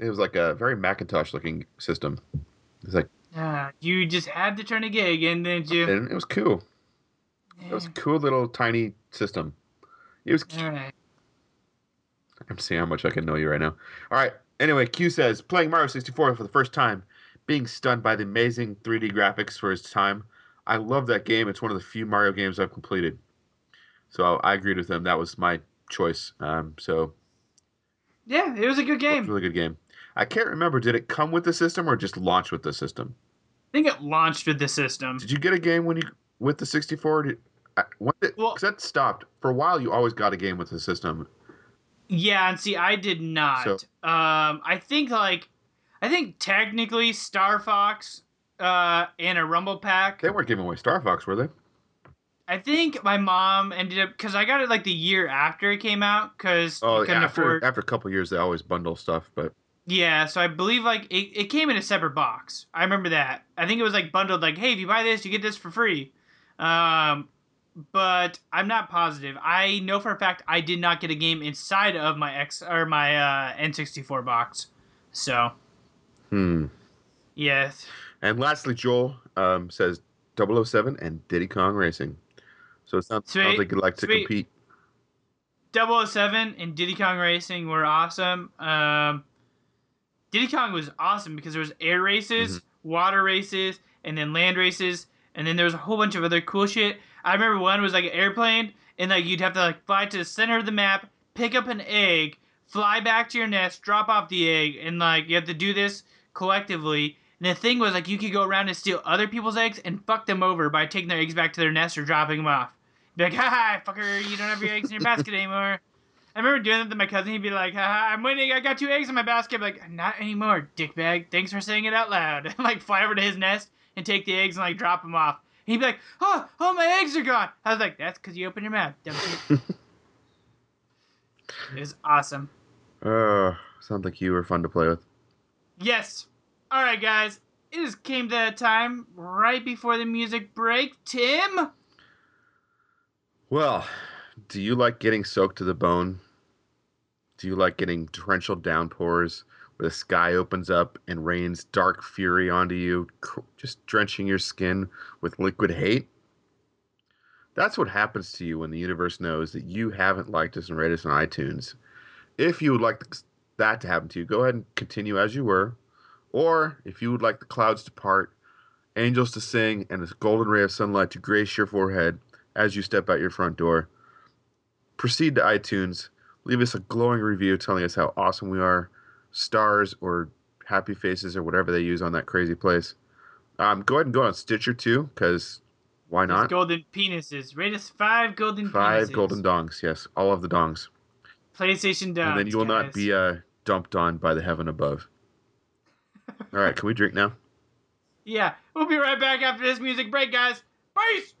it was like a very Macintosh looking system. It's like, You just had to turn a gig in, didn't you? and it was cool. It was a cool little tiny system. It was. All right. I'm seeing how much I can know you right now. All right. Anyway, Q says playing Mario 64 for the first time, being stunned by the amazing 3D graphics for its time. I love that game. It's one of the few Mario games I've completed. So I agreed with him. That was my choice. Um, so Yeah, it was a good game. it was a really good game. I can't remember. Did it come with the system or just launch with the system? I think it launched with the system. Did you get a game when you with the 64? Did, when did, cause that stopped for a while. You always got a game with the system. Yeah, and see, I did not. So- um, I think like, I think technically Star Fox, uh, and a Rumble Pack. They weren't giving away Star Fox, were they? I think my mom ended up because I got it like the year after it came out because Oh, couldn't after afford. after a couple years, they always bundle stuff. But Yeah, so I believe like it, it came in a separate box. I remember that. I think it was like bundled like, hey, if you buy this, you get this for free. Um, but I'm not positive. I know for a fact I did not get a game inside of my X or my uh, N64 box. So hmm. yes, And lastly, Joel um, says 007 and Diddy Kong Racing. So it sounds, sounds like you'd like to sweet. compete. 007 and Diddy Kong Racing were awesome. Um, Diddy Kong was awesome because there was air races, mm-hmm. water races, and then land races, and then there was a whole bunch of other cool shit. I remember one was like an airplane, and like you'd have to like fly to the center of the map, pick up an egg, fly back to your nest, drop off the egg, and like you have to do this collectively. And the thing was like you could go around and steal other people's eggs and fuck them over by taking their eggs back to their nest or dropping them off. Be like, ha fucker, you don't have your eggs in your basket anymore. I remember doing that to my cousin. He'd be like, haha, I'm winning. I got two eggs in my basket. I'm like, not anymore, dickbag. Thanks for saying it out loud. like, fly over to his nest and take the eggs and, like, drop them off. He'd be like, oh, oh, my eggs are gone. I was like, that's because you opened your mouth, it was awesome. Uh, sounds like you were fun to play with. Yes. All right, guys. It just came to that time right before the music break. Tim? Well, do you like getting soaked to the bone? Do you like getting torrential downpours where the sky opens up and rains dark fury onto you, just drenching your skin with liquid hate? That's what happens to you when the universe knows that you haven't liked us and rated us on iTunes. If you would like that to happen to you, go ahead and continue as you were. Or if you would like the clouds to part, angels to sing, and a golden ray of sunlight to grace your forehead as you step out your front door, proceed to iTunes, leave us a glowing review telling us how awesome we are, stars or happy faces or whatever they use on that crazy place. Um, go ahead and go on Stitcher too, because Why not? golden penises. Rate us five golden Five penises. golden dongs. Yes, all of the dongs. PlayStation down. and then you will not be uh, dumped on by the heaven above. all right, can we drink now? Yeah, we'll be right back after this music break, guys. Peace.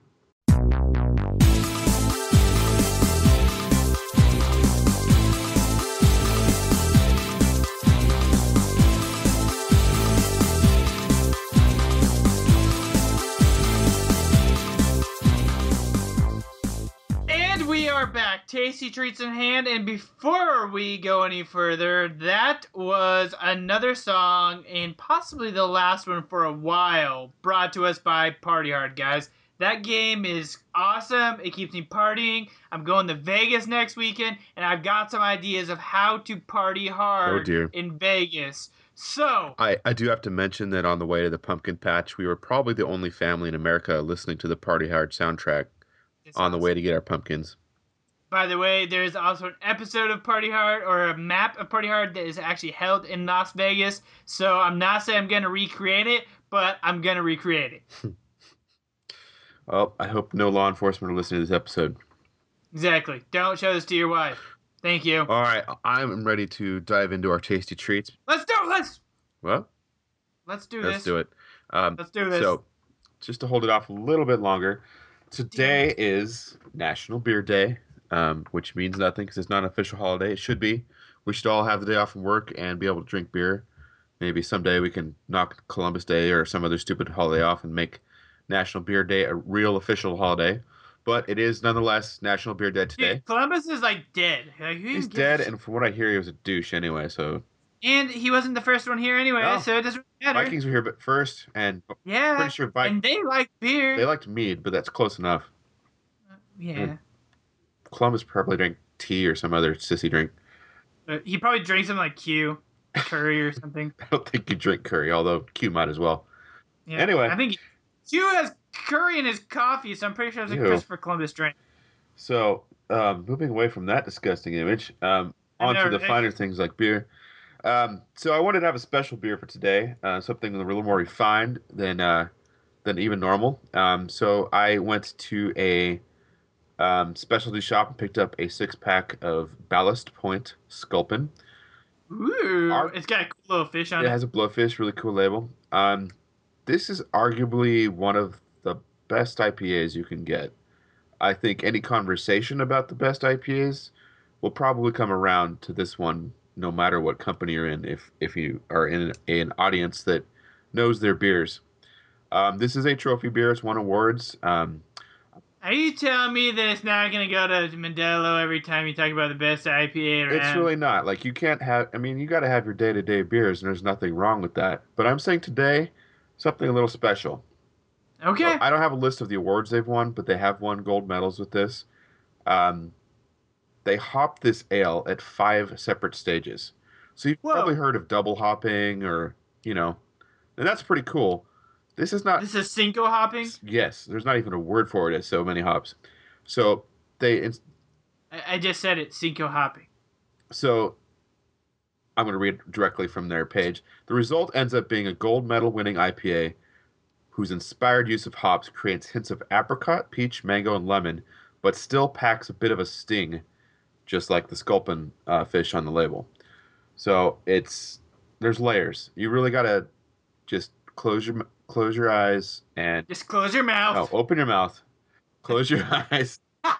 Tasty treats in hand. And before we go any further, that was another song and possibly the last one for a while, brought to us by Party Hard, guys. That game is awesome. It keeps me partying. I'm going to Vegas next weekend, and I've got some ideas of how to party hard Oh, dear. in Vegas. So, I, I do have to mention that on the way to the pumpkin patch, we were probably the only family in America listening to the Party Hard soundtrack on the way to get our pumpkins. By the way, there's also an episode of Party Hard or a map of Party Hard that is actually held in Las Vegas. So I'm not saying I'm gonna recreate it, but I'm gonna recreate it. Oh, I hope no law enforcement are listening to this episode. Exactly. Don't show this to your wife. Thank you. All right, I'm ready to dive into our tasty treats. Let's do it. Let's Well, let's do this. let's do it. Um, Let's do this. So, just to hold it off a little bit longer, today is National Beer Day, um, which means nothing because it's not an official holiday. It should be. We should all have the day off from work and be able to drink beer. Maybe someday we can knock Columbus Day or some other stupid holiday off and make National Beer Day a real official holiday. But it is nonetheless National Beer Day today. Dude, Columbus is like dead. Like, He's dead, and from what I hear, he was a douche anyway. So and he wasn't the first one here anyway, No. so it doesn't matter. Vikings were here but first, and yeah, pretty sure Vi- and they liked beer. they liked mead, but that's close enough. yeah, Columbus probably drank tea or some other sissy drink. But he probably drinks some like Q, curry or something. I don't think you drink curry, although Q might as well. Yeah. Anyway. I think Q has curry in his coffee, so I'm pretty sure it's a Ew. Christopher Columbus drink. So, um, moving away from that disgusting image, um, onto the finer things like beer. Um, so I wanted to have a special beer for today, uh, something a little more refined than uh, than even normal. Um, so I went to a um, specialty shop and picked up a six pack of Ballast Point Sculpin. Ooh, Our- it's got a cool little fish on It it. has a blowfish, really cool label. Um, this is arguably one of the best IPAs you can get. I think any conversation about the best IPAs will probably come around to this one, no matter what company you're in. If if you are in an audience that knows their beers, um, this is a trophy beer. It's won awards. Um, Are you telling me that it's not gonna go to Modelo every time you talk about the best IPA around? It's really not. Like you can't have. I mean, you got to have your day to day beers, and there's nothing wrong with that. But I'm saying today, something a little special. okay. Well, I don't have a list of the awards they've won, but they have won gold medals with this. Um, they hopped this ale at five separate stages. So you've Whoa. probably heard of double hopping, or you know, and that's pretty cool. This is not. This is Cinco hopping. Yes, there's not even a word for it. It's so many hops. So they it's, I, I just said it, Cinco hopping. So I'm going to read directly from their page. The result ends up being a gold medal winning IPA whose inspired use of hops creates hints of apricot, peach, mango, and lemon, but still packs a bit of a sting, just like the sculpin uh, fish on the label. So it's there's layers. You really got to just close your close your eyes and Just close your mouth. oh, open your mouth, close your eyes.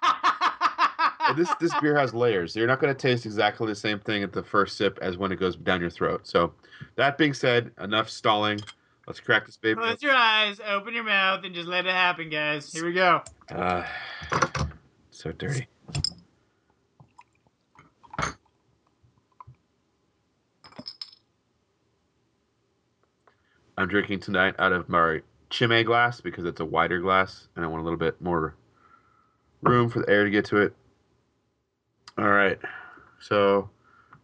This this beer has layers. You're not going to taste exactly the same thing at the first sip as when it goes down your throat. So, that being said, enough stalling. Let's crack this baby. Close your eyes, open your mouth, and just let it happen, guys. Here we go. Uh, so dirty. I'm drinking tonight out of my Chimay glass because it's a wider glass and I want a little bit more room for the air to get to it. All right. So,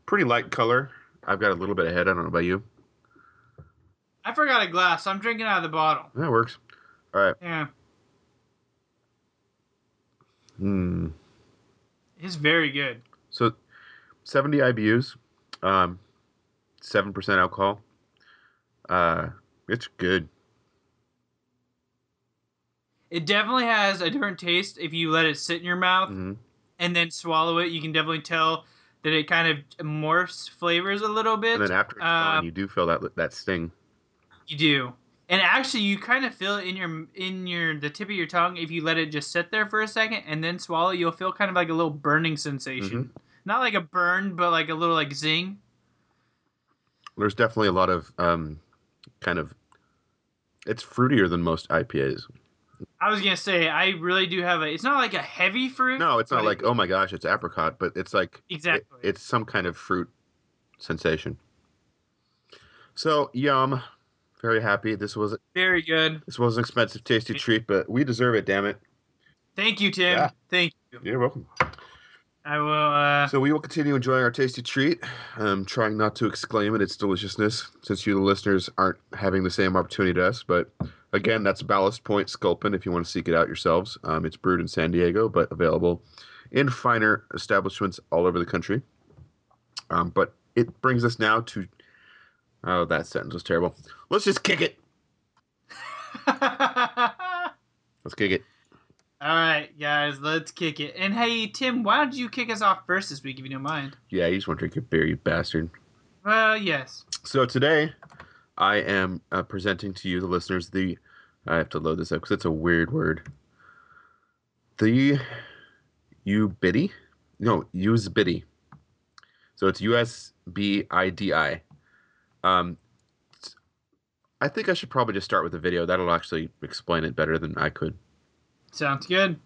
pretty light color. I've got a little bit ahead. I don't know about you. I forgot a glass, I'm drinking out of the bottle. That works. All right. Yeah, Hmm. it's very good. So, 70 IBUs, um, 7% alcohol. Uh, it's good. It definitely has a different taste if you let it sit in your mouth hmm and then swallow it. You can definitely tell that it kind of morphs flavors a little bit. And then after it's gone, you do feel that that sting. You do. And actually, you kind of feel it in your in your the tip of your tongue if you let it just sit there for a second and then swallow. You'll feel kind of like a little burning sensation, Mm-hmm. not like a burn, but like a little like zing. There's definitely a lot of um, kind of. It's fruitier than most IPAs. I was gonna say I really do have a. It's not like a heavy fruit. No, it's not like oh my gosh, it's apricot, but it's like it- Exactly. it's some kind of fruit sensation. So yum, very happy. This was very good. this was an expensive, tasty treat, but we deserve it. Damn it! Thank you, Tim. Yeah. Thank you. You're welcome. I will. uh So we will continue enjoying our tasty treat. Um, trying not to exclaim at its deliciousness, since you, the listeners, aren't having the same opportunity to us. But again, that's Ballast Point Sculpin. If you want to seek it out yourselves, um, it's brewed in San Diego, but available in finer establishments all over the country. Um, but it brings us now to. Oh, that sentence was terrible. Let's just kick it. Let's kick it. All right, guys, let's kick it. And hey, Tim, why don't you kick us off first this week if you don't mind? Yeah, you just want to drink your beer, you bastard. Well, yes. So today, I am uh, presenting to you, the listeners, the. I have to load this up because it's a weird word. The Ubidi? No, Usbidi. So it's U S B I D I. Um, I think I should probably just start with the video. That'll actually explain it better than I could. Sounds good.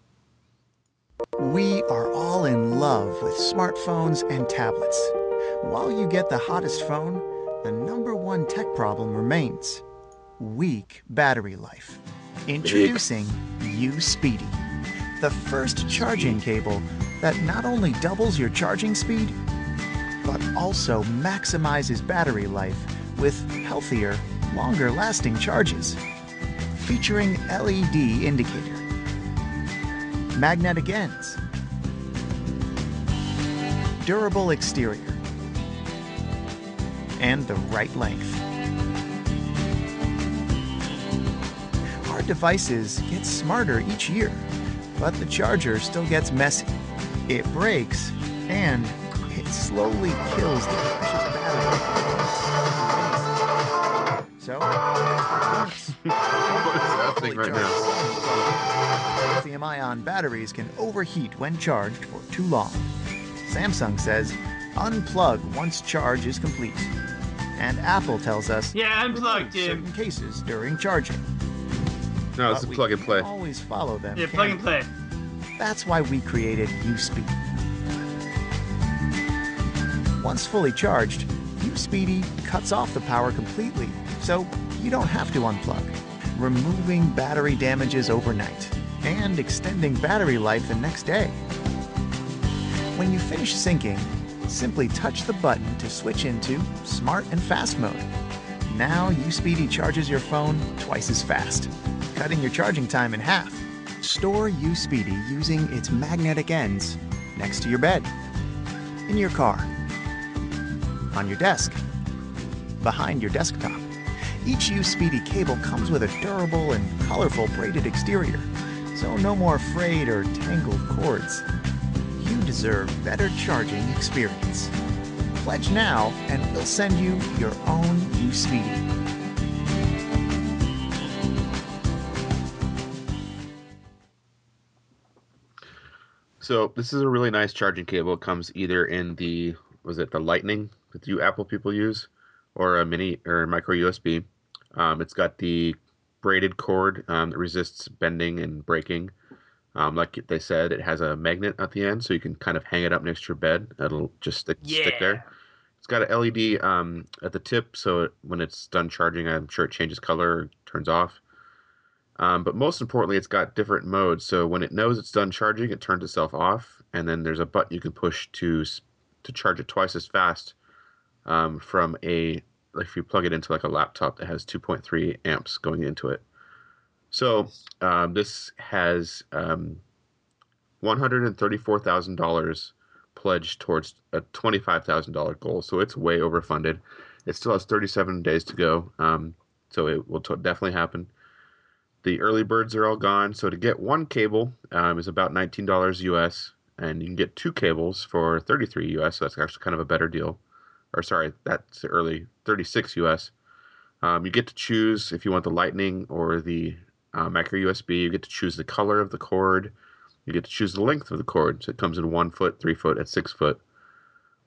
We are all in love with smartphones and tablets. While you get the hottest phone, the number one tech problem remains weak battery life. Introducing U-Speedy, the first charging cable that not only doubles your charging speed, but also maximizes battery life with healthier, longer lasting charges. Featuring LED indicator, magnetic ends, durable exterior, and the right length. Our devices get smarter each year, but the charger still gets messy. It breaks, and it slowly kills the precious battery. So, what's right now? Lithium-ion batteries can overheat when charged for too long. Samsung says, unplug once charge is complete. And Apple tells us, Yeah, unplug, Tim. certain cases during charging. No, it's But a plug and play. Always follow them. Yeah, plug and play. That's why we created USpeed. Once fully charged, USpeedy cuts off the power completely, so you don't have to unplug, removing battery damages overnight and extending battery life the next day. When you finish syncing, simply touch the button to switch into Smart and Fast mode. Now USpeedy charges your phone twice as fast, cutting your charging time in half. Store USpeedy using its magnetic ends next to your bed, in your car, on your desk, behind your desktop. Each USpeedy cable comes with a durable and colorful braided exterior, so no more frayed or tangled cords. You deserve better charging experience. Pledge now and we'll send you your own USpeedy. So this is a really nice charging cable. It comes either in the was it the Lightning that you Apple people use, or a mini or micro USB. Um, it's got the braided cord um, that resists bending and breaking. Um, like they said, it has a magnet at the end, so you can kind of hang it up next to your bed. It'll just stick, stick there. It's got an LED um, at the tip, so it, when it's done charging, I'm sure it changes color, or turns off. Um, but most importantly, it's got different modes. So when it knows it's done charging, it turns itself off, and then there's a button you can push to to charge it twice as fast um, from a if you plug it into like a laptop that has 2.3 amps going into it. So um, this has um, $134,000 pledged towards a $25,000 goal. So it's way overfunded. It still has 37 days to go. Um, so it will t- definitely happen. the early birds are all gone. So to get one cable um, is about nineteen dollars US, and you can get two cables for thirty three US. So that's actually kind of a better deal. Or sorry, that's early thirty six US. Um, you get to choose if you want the Lightning or the uh, micro USB. You get to choose the color of the cord. You get to choose the length of the cord. So it comes in one foot, three foot, and six foot.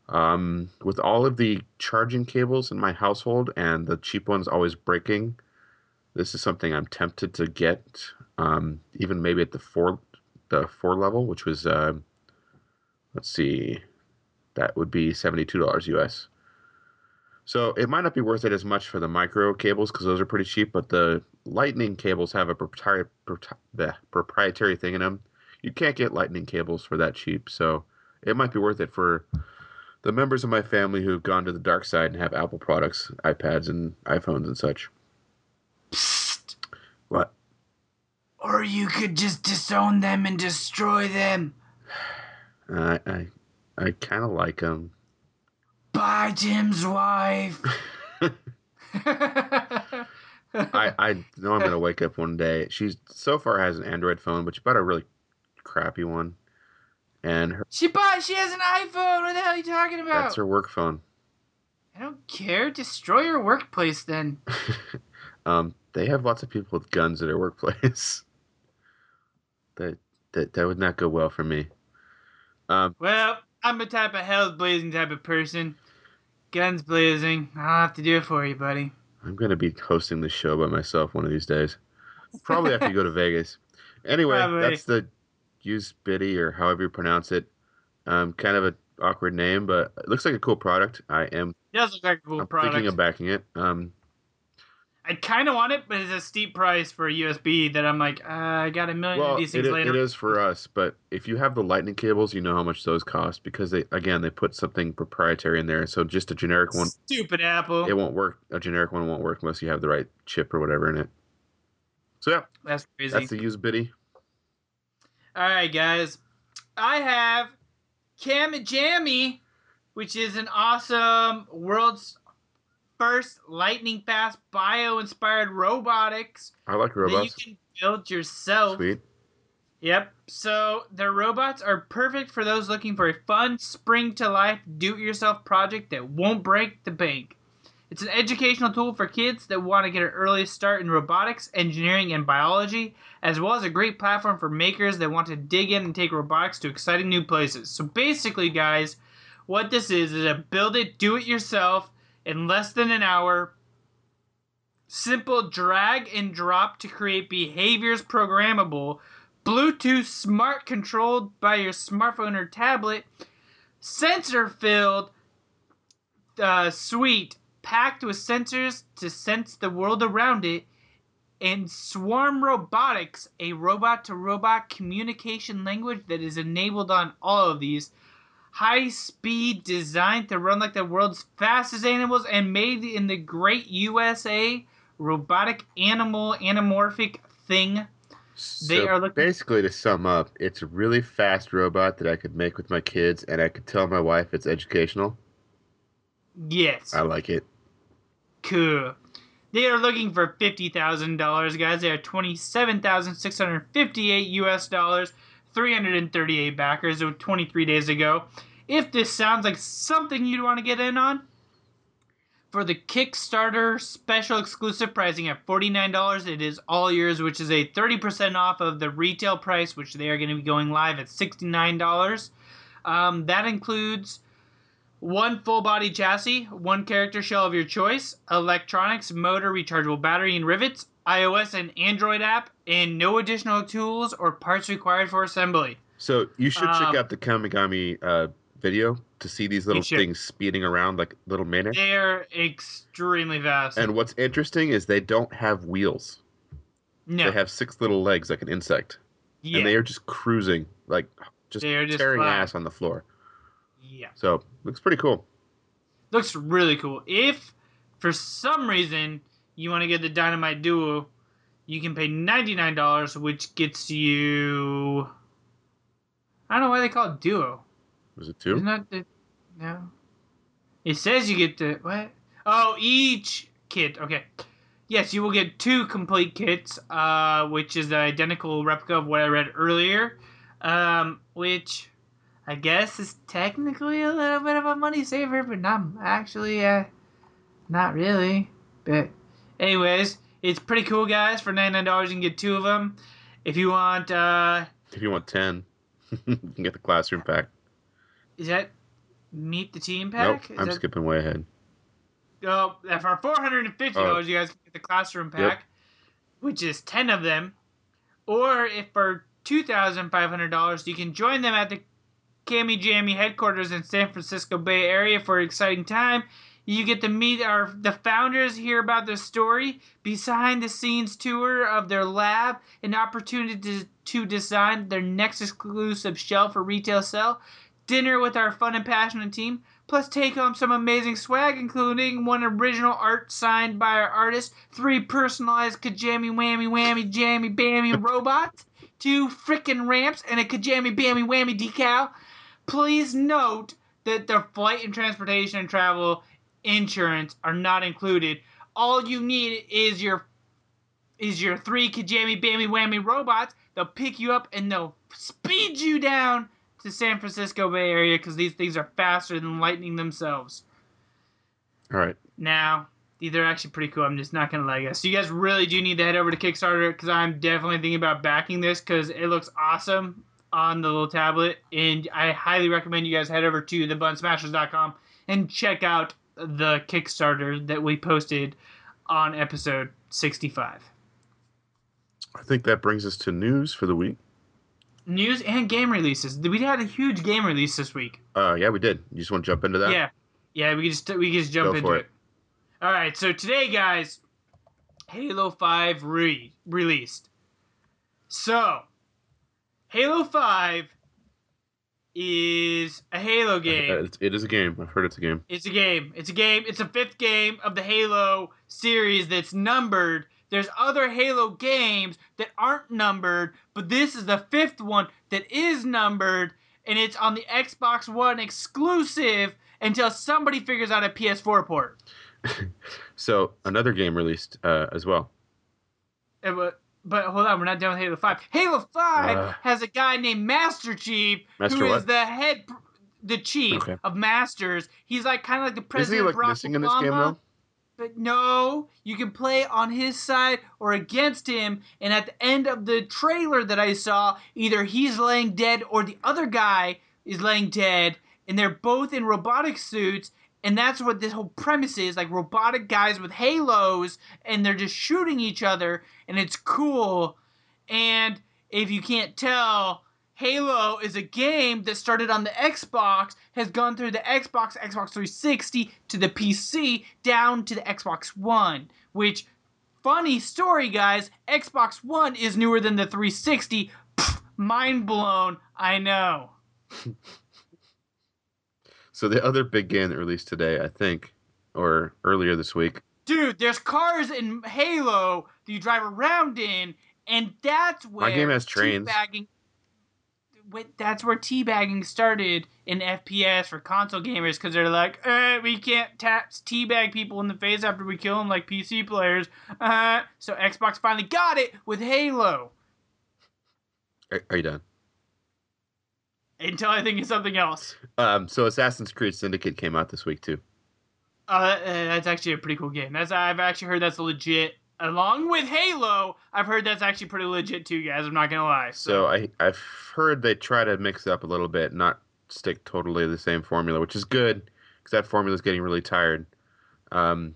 Um, with all of the charging cables in my household and the cheap ones always breaking, this is something I'm tempted to get. Um, even maybe at the four, the four level, which was, uh, let's see, that would be seventy-two dollars US. So it might not be worth it as much for the micro cables because those are pretty cheap, but the lightning cables have a proprietary, the proprietary thing in them. You can't get lightning cables for that cheap, so it might be worth it for the members of my family who've gone to the dark side and have Apple products, iPads and iPhones and such. What? Or you could just disown them and destroy them. I I, I kind of like them. Bye, Tim's wife. I I know I'm gonna wake up one day. She's so far has an Android phone, but she bought a really crappy one, and her, she bought. She has an iPhone. What the hell are you talking about? that's her work phone. I don't care. Destroy your workplace then. Um, they have lots of people with guns at her workplace. that that that would not go well for me. Um, Well, I'm a type of hell's blazing type of person. Guns blazing. I'll have to do it for you, buddy. I'm gonna be hosting the show by myself one of these days. Probably after you go to Vegas. Anyway, Probably. that's the use Biddy or however you pronounce it. Um, kind of an awkward name, but it looks like a cool product. I am does look like a cool I'm product. thinking of backing it. Um, I kind of want it, but it's a steep price for a USB that I'm like, uh, I got a million well, of these things i- later. it is for us, but if you have the lightning cables, you know how much those cost because they again they put something proprietary in there. So just a generic one, Stupid Apple. it won't work. A generic one won't work unless you have the right chip or whatever in it. So yeah, That's crazy. that's the USBidi. All right, guys. I have Kamigami, which is an awesome world's first lightning fast bio inspired robotics I like that robots. you can build yourself. Sweet. Yep. So their robots are perfect for those looking for a fun, spring to life, do it yourself project that won't break the bank. It's an educational tool for kids that want to get an early start in robotics, engineering, and biology, as well as a great platform for makers that want to dig in and take robotics to exciting new places. So basically, guys, what this is is a build it, do it yourself in less than an hour. Simple drag and drop to create behaviors programmable, Bluetooth smart controlled by your smartphone or tablet, sensor filled uh, suite packed with sensors to sense the world around it, and Swarm Robotics, a robot to robot communication language that is enabled on all of these. High speed, designed to run like the world's fastest animals, and made in the great USA robotic animal anamorphic thing. They are looking. basically to sum up, it's a really fast robot that I could make with my kids, and I could tell my wife it's educational. Yes. I like it. Cool. They are looking for fifty thousand dollars, guys. They are twenty-seven thousand six hundred fifty-eight U.S. dollars, three hundred and thirty-eight backers. uh, Twenty-three days ago. If this sounds like something you'd want to get in on, for the Kickstarter special exclusive pricing at forty-nine dollars, it is all yours, which is a thirty percent off of the retail price, which they are going to be going live at sixty-nine dollars. Um, that includes one full body chassis, one character shell of your choice, electronics, motor, rechargeable battery, and rivets, iOS and Android app, and no additional tools or parts required for assembly. So you should Um, check out the Kamigami uh, video to see these little things speeding around like little maniacs. They're extremely fast. And what's interesting is they don't have wheels. no, They have six little legs like an insect, yeah, and they are just cruising, like just, They are just tearing ass on the floor. yeah. So looks pretty cool. Looks really cool. If for some reason you want to get the Dynamite Duo, you can pay ninety nine dollars, which gets you. I don't know why they call it Duo. Was it two? Isn't that the no? It says you get the what? Oh, each kit. Okay, yes, you will get two complete kits, uh, which is the identical replica of what I read earlier, um, which I guess is technically a little bit of a money saver, but not actually, uh, not really. But, anyways, it's pretty cool, guys. For ninety nine dollars, you can get two of them. If you want, uh, If you want 10, you can get the classroom pack. Is that meet the team pack? Nope, Is I'm that- skipping way ahead. Oh, for four hundred and fifty uh, dollars, you guys can get the classroom pack, Yep. which is ten of them. Or if for two thousand five hundred dollars, you can join them at the Kamigami headquarters in San Francisco Bay Area for an exciting time. You get to meet our the founders, hear about their story, behind the scenes tour of their lab, an opportunity to, to design their next exclusive shelf or retail sell, dinner with our fun and passionate team, plus take home some amazing swag, including one original art signed by our artist, three personalized Kajami Whammy Whammy Jammy Bammy robots, two frickin' ramps, and a Kajami Bammy Whammy decal. Please note that the flight and transportation and travel insurance are not included. All you need is your is your three Kajami Bammy Whammy robots. They'll pick you up and they'll speed you down to San Francisco Bay Area because these things are faster than lightning themselves. All right. Now, these are actually pretty cool. I'm just not gonna lie, guys. So you guys really do need to head over to Kickstarter because I'm definitely thinking about backing this because it looks awesome on the little tablet, and I highly recommend you guys head over to thebunsmashers.com and check out the Kickstarter that we posted on episode 65. I think that brings us to news for the week. News and game releases. We had a huge game release this week. Uh, yeah, we did. You just want to jump into that? Yeah, yeah. We can just we just jump Go into for it. it. All right. So today, guys, Halo Five re- released. So, Halo Five is a Halo game. It is a game. I've heard it's a game. It's a game. It's a game. It's a fifth game of the Halo series that's numbered. There's other Halo games that aren't numbered, but this is the fifth one that is numbered, and it's on the Xbox One exclusive until somebody figures out a PS4 port. So another game released uh, as well. But, but hold on, we're not done with Halo 5. Halo 5 Uh. has a guy named Master Chief, Master who is the head, the chief Okay. of Masters. He's like kind of like the president. President. he like of Barack missing in this game though? But no, you can play on his side or against him. And at the end of the trailer that I saw, either he's laying dead or the other guy is laying dead. And they're both in robotic suits. And that's what this whole premise is like robotic guys with halos. And they're just shooting each other. And it's cool. And if you can't tell, Halo is a game that started on the Xbox, has gone through the Xbox, Xbox 360 to the PC, down to the Xbox One. Which, funny story, guys, Xbox One is newer than the 360. Pfft, mind blown, I know. So the other big game that released today, I think, or earlier this week. Dude, there's cars in Halo that you drive around in, and that's where My game has trains. teabagging. That's where teabagging started in FPS for console gamers because they're like, uh, we can't tap teabag people in the face after we kill them like PC players. Uh, so Xbox finally got it with Halo. Are, are you done? Until I think of something else. Um, so Assassin's Creed Syndicate came out this week too. Uh, uh, that's actually a pretty cool game. That's I've actually heard that's a legit. Along with Halo, I've heard that's actually pretty legit too, guys. I'm not gonna lie. So I I've heard they try to mix it up a little bit, not stick totally the same formula, which is good because that formula is getting really tired. Um,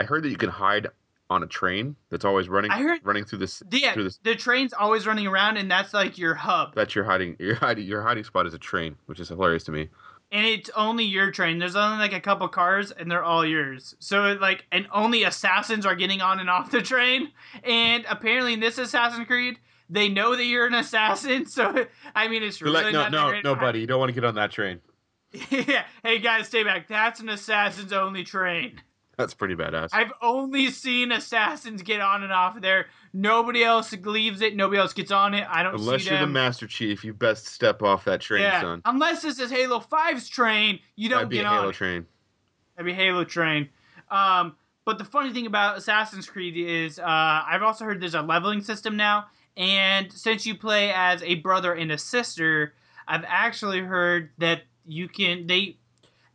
I heard that you can hide on a train that's always running I heard- running through this Yeah, through this. the train's always running around, and that's like your hub. That's your hiding your hiding your hiding spot is a train, which is hilarious to me. And it's only your train. There's only like a couple cars, and they're all yours. So like, and only assassins are getting on and off the train. And apparently, in this Assassin's Creed, they know that you're an assassin. So I mean, it's really like, no, not no, no, buddy, you don't want to get on that train. yeah. Hey guys, stay back. That's an assassin's only train. That's pretty badass. I've only seen assassins get on and off there. Nobody else leaves it. Nobody else gets on it. I don't Unless you're the. Master Chief, you best step off that train, yeah. son. Unless this is Halo 5's train, you don't That'd be get a Halo it. train. That'd be Halo Train. Um, but the funny thing about Assassin's Creed is uh, I've also heard there's a leveling system now, and since you play as a brother and a sister, I've actually heard that you can they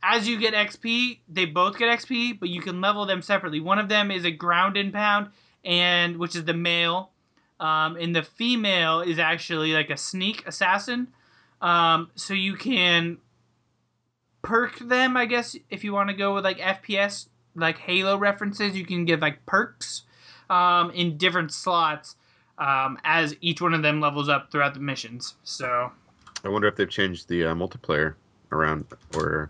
as you get XP, they both get XP, but you can level them separately. One of them is a ground and pound, and which is the male, um, and the female is actually like a sneak assassin. Um, so you can perk them, I guess, if you want to go with like FPS, like Halo references, you can give like perks um, in different slots um, as each one of them levels up throughout the missions. So I wonder if they've changed the uh, multiplayer around, or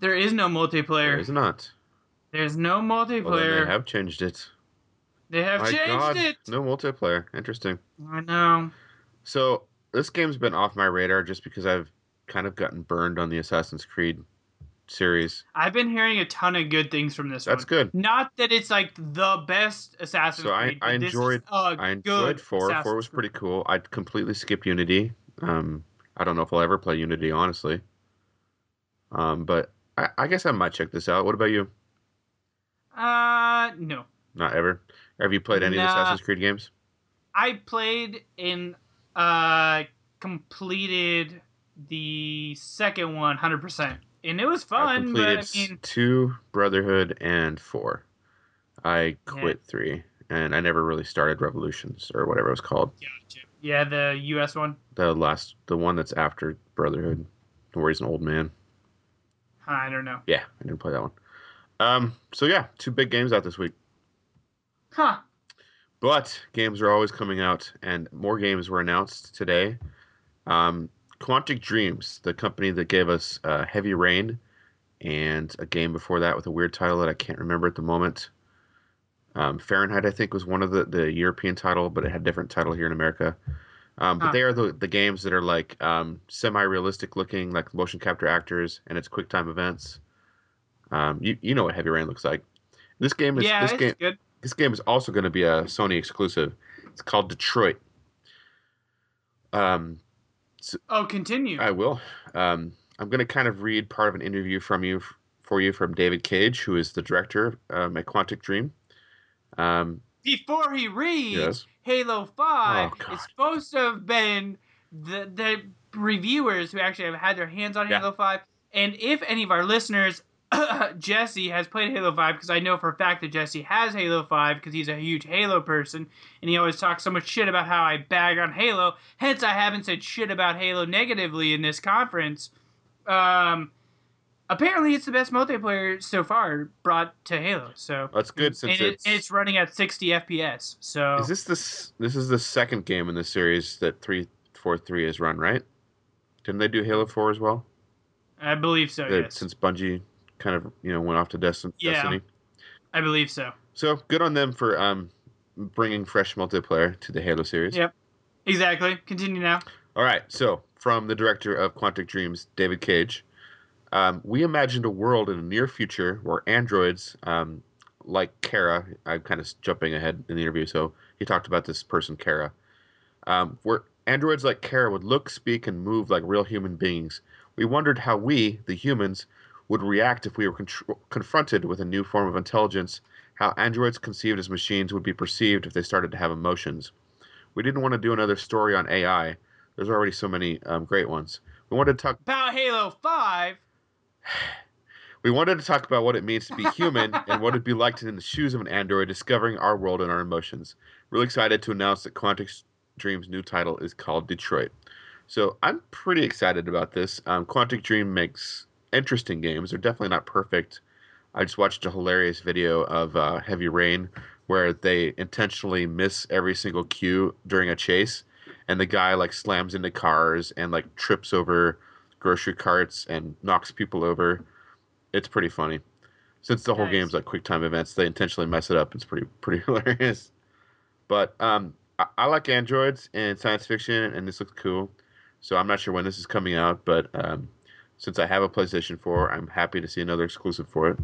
there is no multiplayer. there is not. There's no Well, multiplayer. they have changed it. They have My changed God, it. No multiplayer. Interesting. I know. So this game's been off my radar just because I've kind of gotten burned on the Assassin's Creed series. I've been hearing a ton of good things from this That's one. good. Not that it's like the best Assassin's Creed. So I. I but this is enjoyed I enjoyed four. Assassin's Four was pretty cool. I completely skipped Unity. Um, I don't know if I'll ever play Unity, honestly. Um, but I, I guess I might check this out. What about you? Uh, no. Not ever. Have you played any of the Assassin's Creed games? I played and uh completed the second one 100%. And it was I fun, but I completed mean two, Brotherhood, and four. I quit three, and I never really started Revolutions or whatever it was called. yeah, the US one. The last, the one that's after Brotherhood, where he's an old man. I don't know. Yeah, I didn't play that one. Um, so yeah, two big games out this week. Huh. But games are always coming out, and more games were announced today. Um, Quantic Dreams, the company that gave us uh, Heavy Rain, and a game before that with a weird title that I can't remember at the moment. Um, Fahrenheit, I think, was one of the, the European title, but it had a different title here in America. Um, but they are the, the games that are like um, semi-realistic looking, like motion capture actors, and it's quick time events. Um, you you know what Heavy Rain looks like. This game is Yeah, this game good. this game is also going to be a Sony exclusive. It's called Detroit. Um, Oh, continue. I will. Um, I'm going to kind of read part of an interview from you for you from David Cage, who is the director of my Quantic Dream. Um, Before he reads, Yes. Halo 5 it's supposed to have been the the reviewers who actually have had their hands on Yeah. Halo 5. And if any of our listeners, Jesse has played Halo 5, because I know for a fact that Jesse has Halo 5 because he's a huge Halo person, and he always talks so much shit about how I bag on Halo. Hence, I haven't said shit about Halo negatively in this conference. Um, apparently, it's the best multiplayer so far brought to Halo. So That's good since it's- it's running at 60 FPS. So is this this this is the second game in the series that three four three has run, right? Didn't they do Halo Four as well? I believe so. Yes, Since Bungie kind of you know went off to Desti- Yeah. Destiny. I believe so. So good on them for um bringing fresh multiplayer to the Halo series. Yep, exactly. Continue now. All right, so from the director of Quantic Dreams, David Cage, um, we imagined a world in the near future where androids, um, like Kara, I'm kind of jumping ahead in the interview, so he talked about this person, Kara, um, where androids like Kara would look, speak, and move like real human beings. We wondered how we, the humans, would react if we were contr confronted with a new form of intelligence, how androids conceived as machines would be perceived if they started to have emotions. We didn't want to do another story on AI. There's already so many um, great ones. We wanted to talk. About Halo 5. We wanted to talk about what it means to be human and what it'd be like to be in the shoes of an android, discovering our world and our emotions. Really excited to announce that Quantic Dream's new title is called Detroit. So I'm pretty excited about this. Um, Quantic Dream makes interesting games. They're definitely not perfect. I just watched a hilarious video of uh, Heavy Rain where they intentionally miss every single cue during a chase, and the guy like slams into cars and like trips over grocery carts and knocks people over. It's pretty funny. Since the whole Nice. game's like quick time events, they intentionally mess it up. It's pretty pretty hilarious. But um, I, I like androids and science fiction, and this looks cool. So I'm not sure when this is coming out, but um, since I have a PlayStation 4, I'm happy to see another exclusive for it.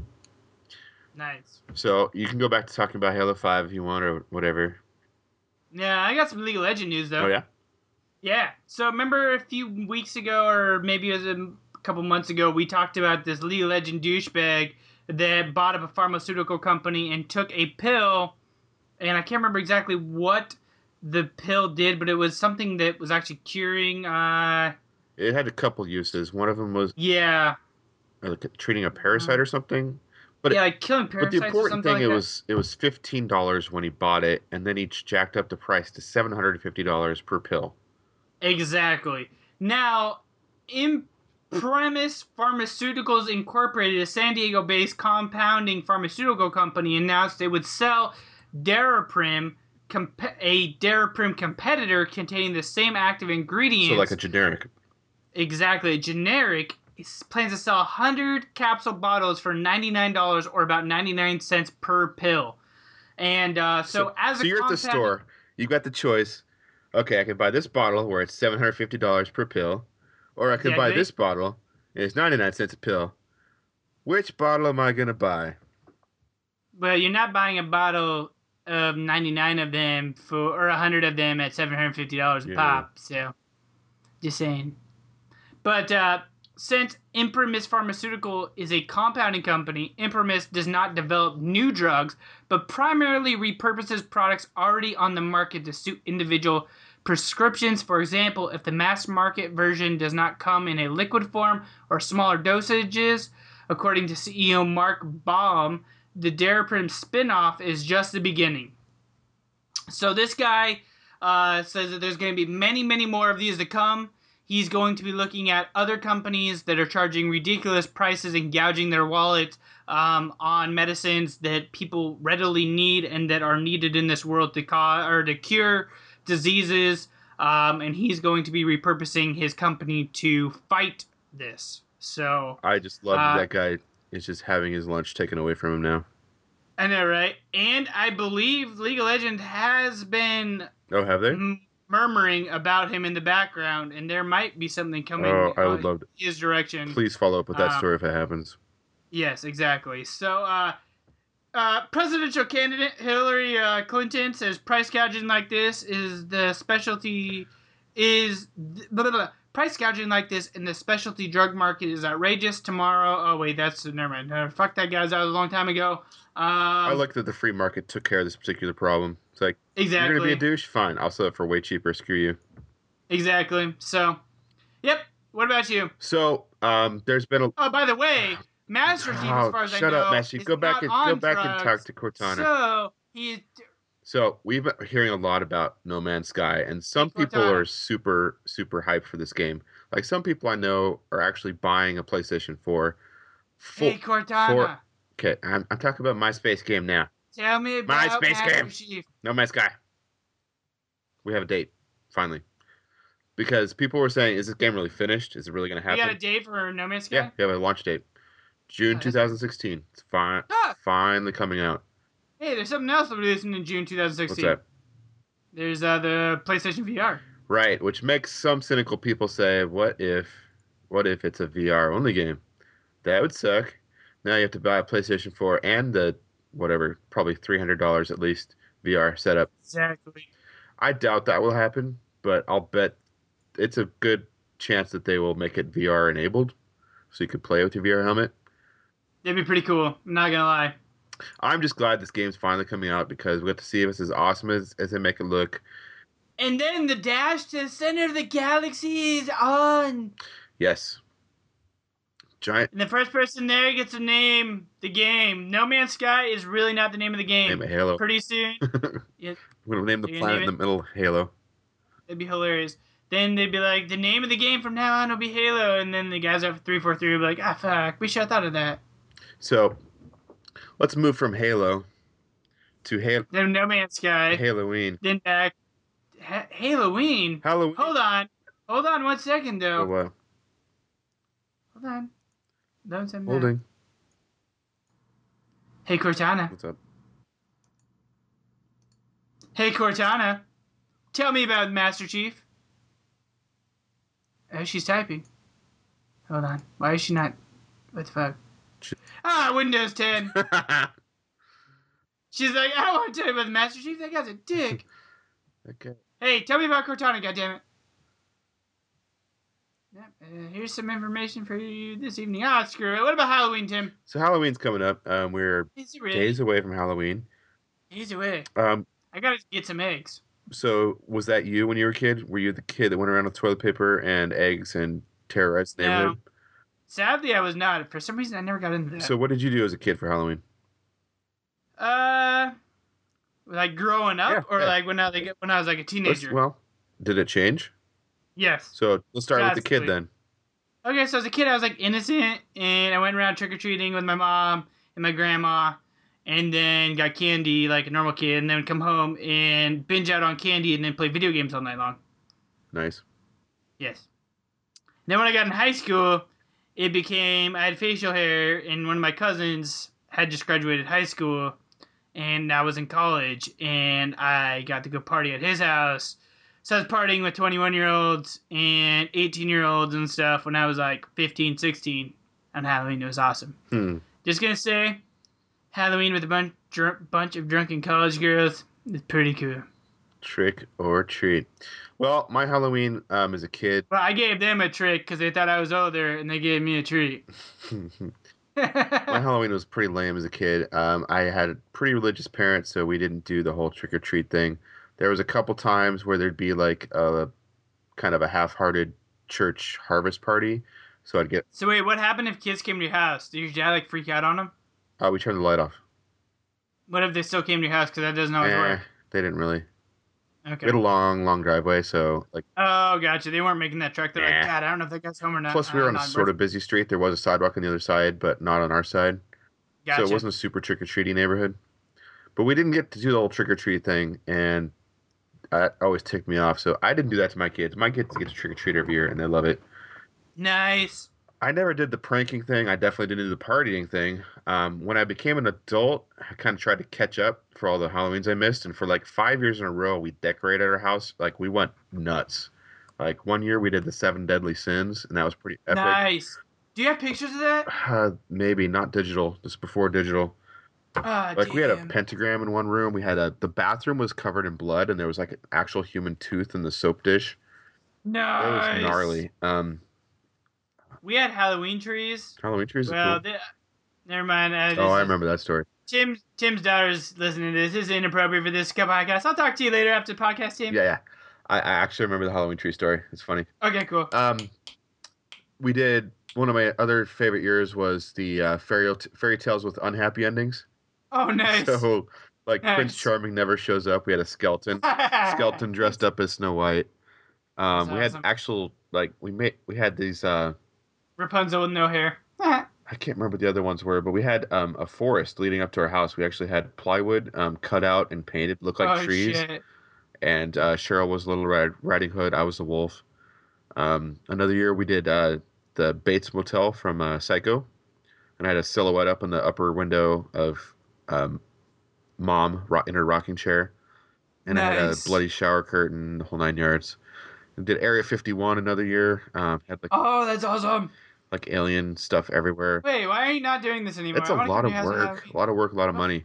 Nice. So you can go back to talking about Halo 5 if you want or whatever. Yeah, I got some League of Legends news though. Oh yeah. Yeah. So remember a few weeks ago, or maybe it was a couple months ago, we talked about this League of Legends douchebag that bought up a pharmaceutical company and took a pill, and I can't remember exactly what the pill did, but it was something that was actually curing. Uh, It had a couple uses. One of them was yeah, like treating a parasite or something. But yeah, it, like killing but the important something thing like it that. was it was fifteen dollars when he bought it, and then he jacked up the price to seven hundred and fifty dollars per pill. Exactly. Now, Imprimis Pharmaceuticals Incorporated, a San Diego based compounding pharmaceutical company, announced it would sell Daraprim, comp- a Daraprim competitor containing the same active ingredients. So like a generic. Exactly. A generic plans to sell 100 capsule bottles for $99 or about 99 cents per pill. And uh, so, as so a you're at the store, you got the choice. Okay, I can buy this bottle where it's seven hundred fifty dollars per pill, or I can buy Exactly. this bottle and it's ninety nine cents a pill. Which bottle am I gonna buy? But you're not buying a bottle of 99 of them for or 100 of them at $750 a Yeah. pop. So, just saying. But uh, since Imprimis Pharmaceutical is a compounding company, Imprimis does not develop new drugs, but primarily repurposes products already on the market to suit individual prescriptions. For example, if the mass market version does not come in a liquid form or smaller dosages, according to CEO Mark Baum, the Daraprim spin-off is just the beginning. So this guy uh, says that there's going to be many, many more of these to come. He's going to be looking at other companies that are charging ridiculous prices and gouging their wallets um, on medicines that people readily need and that are needed in this world to cause or to cure diseases. Um, and he's going to be repurposing his company to fight this. So I just love Uh, that guy is just having his lunch taken away from him now. I know, right? And I believe League of Legends has been Oh, have they? m- murmuring about him in the background, and there might be something coming Oh, I would love to. his direction. Please follow up with that Um, story if it happens. Yes, exactly. So, uh, uh, presidential candidate Hillary uh, Clinton says price gouging like this is the specialty is blah, blah, blah. price gouging like this in the specialty drug market is outrageous. Tomorrow, oh wait, that's never mind. Uh, fuck that guys. That was a long time ago. Um, I like that the free market took care of this particular problem. It's like you're gonna be a douche, fine. I'll sell it for way cheaper. Screw you. exactly. So, yep. What about you? So, um, there's been a Oh, by the way, Master Chief, as Oh, far as I shut know, up, Master Chief. Go back and- go back and talk to Cortana. So he So we've been hearing a lot about No Man's Sky, and some people are super, super hyped for this game. Like some people I know are actually buying a PlayStation 4. Hey, Cortana. Okay, I'm, I'm talking about my space game now. Tell me My about space Master game. Chief. No Man's Sky. We have a date, finally. Because people were saying, is this game really finished? Is it really going to happen?" We got a date for No Man's Sky. yeah, we have a launch date. June Oh, 2016. It's fine, Ah! finally coming out. Hey, there's something else releasing in June 2016. What's 2016. that? There's uh, the PlayStation VR. Right, which makes some cynical people say, "What if, what if it's a VR only game? That would suck." Now you have to buy a PlayStation 4 and the whatever, probably three hundred dollars at least VR setup. Exactly. I doubt that will happen, but I'll bet it's a good chance that they will make it VR enabled, so you could play with your VR helmet. That'd be pretty cool. I'm not gonna lie. I'm just glad this game's finally coming out because we get to see if it's as awesome as, as they make it look. And then the dash to the center of the galaxy is on. Yes, giant And the first person there gets to name the game. No Man's Sky is really not the name of the game. name it Halo. Pretty soon, yeah, We're gonna name the planet name in the middle Halo. That'd be hilarious. Then they'd be like, the name of the game from now on will be Halo, and then the guys at 343 would be like, ah, fuck, we should have thought of that. So, let's move from Halo to Halo Then No Man's Sky. Halloween. Then back. Ha- Halloween? Halloween. Hold on. Hold on one second, though. Oh, wow. Hold on. Don't send that. Holding. Hey, Cortana. What's up? Hey, Cortana. Tell me about Master Chief. Oh, she's typing. Hold on. Why is she not? What the fuck? Ah, Windows 10. She's like, I don't want to tell you about the Master Chief. That guy's a dick. Okay. hey, tell me about Cortana, goddammit. Uh, here's some information for you this evening. Ah, screw it. What about Halloween, Tim? So Halloween's coming up. Um, we're days away from Halloween. Easy away. Um, I gotta get some eggs. so was that you when you were a kid? Were you the kid that went around with toilet paper and eggs and terrorized the No. neighborhood? Sadly, I was not. For some reason, I never got into that. So what did you do as a kid for Halloween? uh, like growing up, Yeah, or yeah. like when I like when I was like a teenager. well, did it change? Yes. So let's start with the kid then. Okay, so as a kid, I was like innocent, and I went around trick or treating with my mom and my grandma, and then got candy like a normal kid, and then come home and binge out on candy, and then play video games all night long. Nice. Yes. Then when I got in high school, it became I had facial hair, and one of my cousins had just graduated high school, and I was in college, and I got to go party at his house. So I was partying with 21 year olds and 18 year olds and stuff when I was like 15, 16 on Halloween. It was awesome. Hmm. Just gonna say, Halloween with a bunch, dr- bunch of drunken college girls is pretty cool. Trick or treat. Well, my Halloween um, as a kid. Well, I gave them a trick because they thought I was older, and they gave me a treat. my Halloween was pretty lame as a kid. Um, I had pretty religious parents, so we didn't do the whole trick or treat thing. There was a couple times where there'd be like a kind of a half-hearted church harvest party. So I'd get. So wait, what happened if kids came to your house? Did your dad like freak out on them? Oh, we turned the light off. What if they still came to your house? Because that doesn't always Eh, work. they didn't really. Okay. We had a long, long driveway, so like. Oh, gotcha. They weren't making that trek. They're like. God, I don't know if that guy's home or not. Plus, we Uh, were on a sort of busy street. There was a sidewalk on the other side, but not on our side. Gotcha. So it wasn't a super trick or treating neighborhood. But we didn't get to do the whole trick or treat thing, and that always ticked me off. So I didn't do that to my kids. My kids get to trick or treat every year, and they love it. Nice. I never did the pranking thing. I definitely didn't do the partying thing. Um, when I became an adult, I kind of tried to catch up for all the Halloweens I missed. And for like five years in a row, we decorated our house. Like we went nuts. Like one year we did the seven deadly sins, and that was pretty epic. Nice. Do you have pictures of that? Uh, maybe not digital. Just before digital. Ah, like we had a pentagram in one room. We had a the bathroom was covered in blood, and there was like an actual human tooth in the soap dish. No. It was gnarly. Um, We had Halloween trees. Halloween trees Well, cool. they, never mind. Uh, Oh, I remember that story. Tim, Tim's daughter's listening to this. This is inappropriate for this podcast. I'll talk to you later after the podcast, Tim. Yeah, yeah. I, I actually remember the Halloween tree story. It's funny. Okay, cool. Um, we did one of my other favorite years was the uh, fairy fairy tales with unhappy endings. Oh, nice. So, like Prince Charming never shows up. We had a skeleton, skeleton dressed up as Snow White. Um, we had actual like we made we had these. Uh, Rapunzel with no hair. I can't remember what the other ones were, but we had um, a forest leading up to our house. We actually had plywood um, cut out and painted, looked like oh, trees. shit. and uh, Cheryl was Little Red Riding Hood. I was the wolf. Um, another year we did uh, the Bates Motel from uh, Psycho, and I had a silhouette up in the upper window of um, mom in her rocking chair, and I had a bloody shower curtain, the whole nine yards. Did Area 51 another year. Um, had like Oh, that's awesome. like alien stuff everywhere. Wait, why are you not doing this anymore? It's a lot of to your house and work, a lot of work, a lot of money.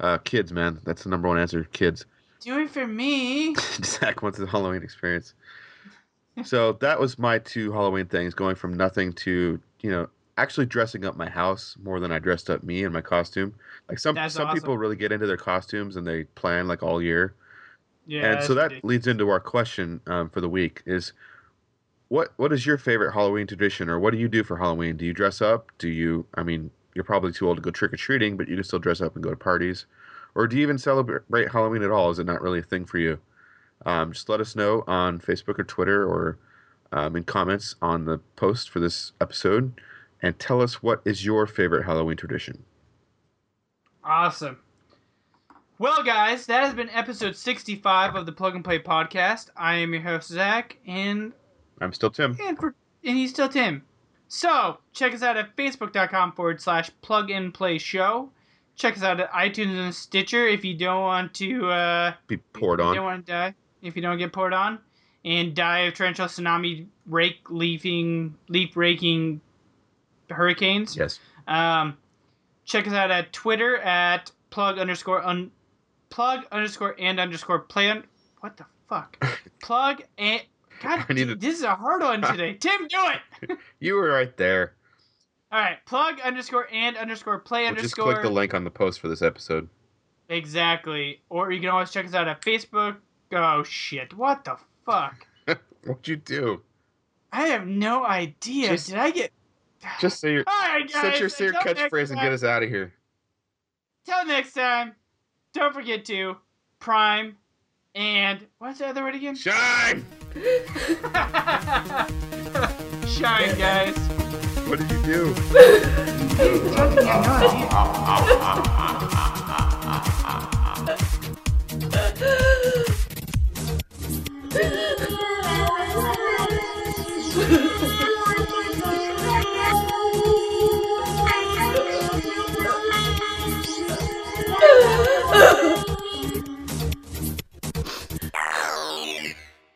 Uh, kids, man, that's the number one answer. Kids. Do it for me. Zach wants the Halloween experience. So that was my two Halloween things, going from nothing to you know actually dressing up my house more than I dressed up me in my costume. Like some That's some awesome. people really get into their costumes and they plan like all year. Yeah. and so that ridiculous. leads into our question um, for the week: is what what is your favorite Halloween tradition, or what do you do for Halloween? Do you dress up? Do you? I mean, you're probably too old to go trick or treating, but you can still dress up and go to parties. Or do you even celebrate Halloween at all? Is it not really a thing for you? Um, just let us know on Facebook or Twitter or um, in comments on the post for this episode, and tell us what is your favorite Halloween tradition. Awesome. Well, guys, that has been episode 65 of the Plug and Play podcast. I am your host, Zach, and I'm still Tim. and, for, and he's still Tim. So, check us out at facebook.com forward slash plug and play show. Check us out at iTunes and Stitcher if you don't want to uh, Be poured if you on. don't want to die. If you don't get poured on. And die of torrential tsunami rake leafing leaf raking hurricanes. Yes. Um, check us out at Twitter at plug underscore un plug underscore and underscore play un- what the fuck plug and God, to- this is a hard one today. Tim, do it. You were right there. All right, plug underscore and underscore play We'll just click the link on the post for this episode. Exactly. Or you can always check us out at Facebook. Oh shit! What the fuck? What'd you do? I have no idea. Just- Did I get? Just say your All right, guys. set your your until next catchphrase and get us out of here. Till next time, don't forget to prime and what's the other word again? Shine. Shine, guys. What did you do?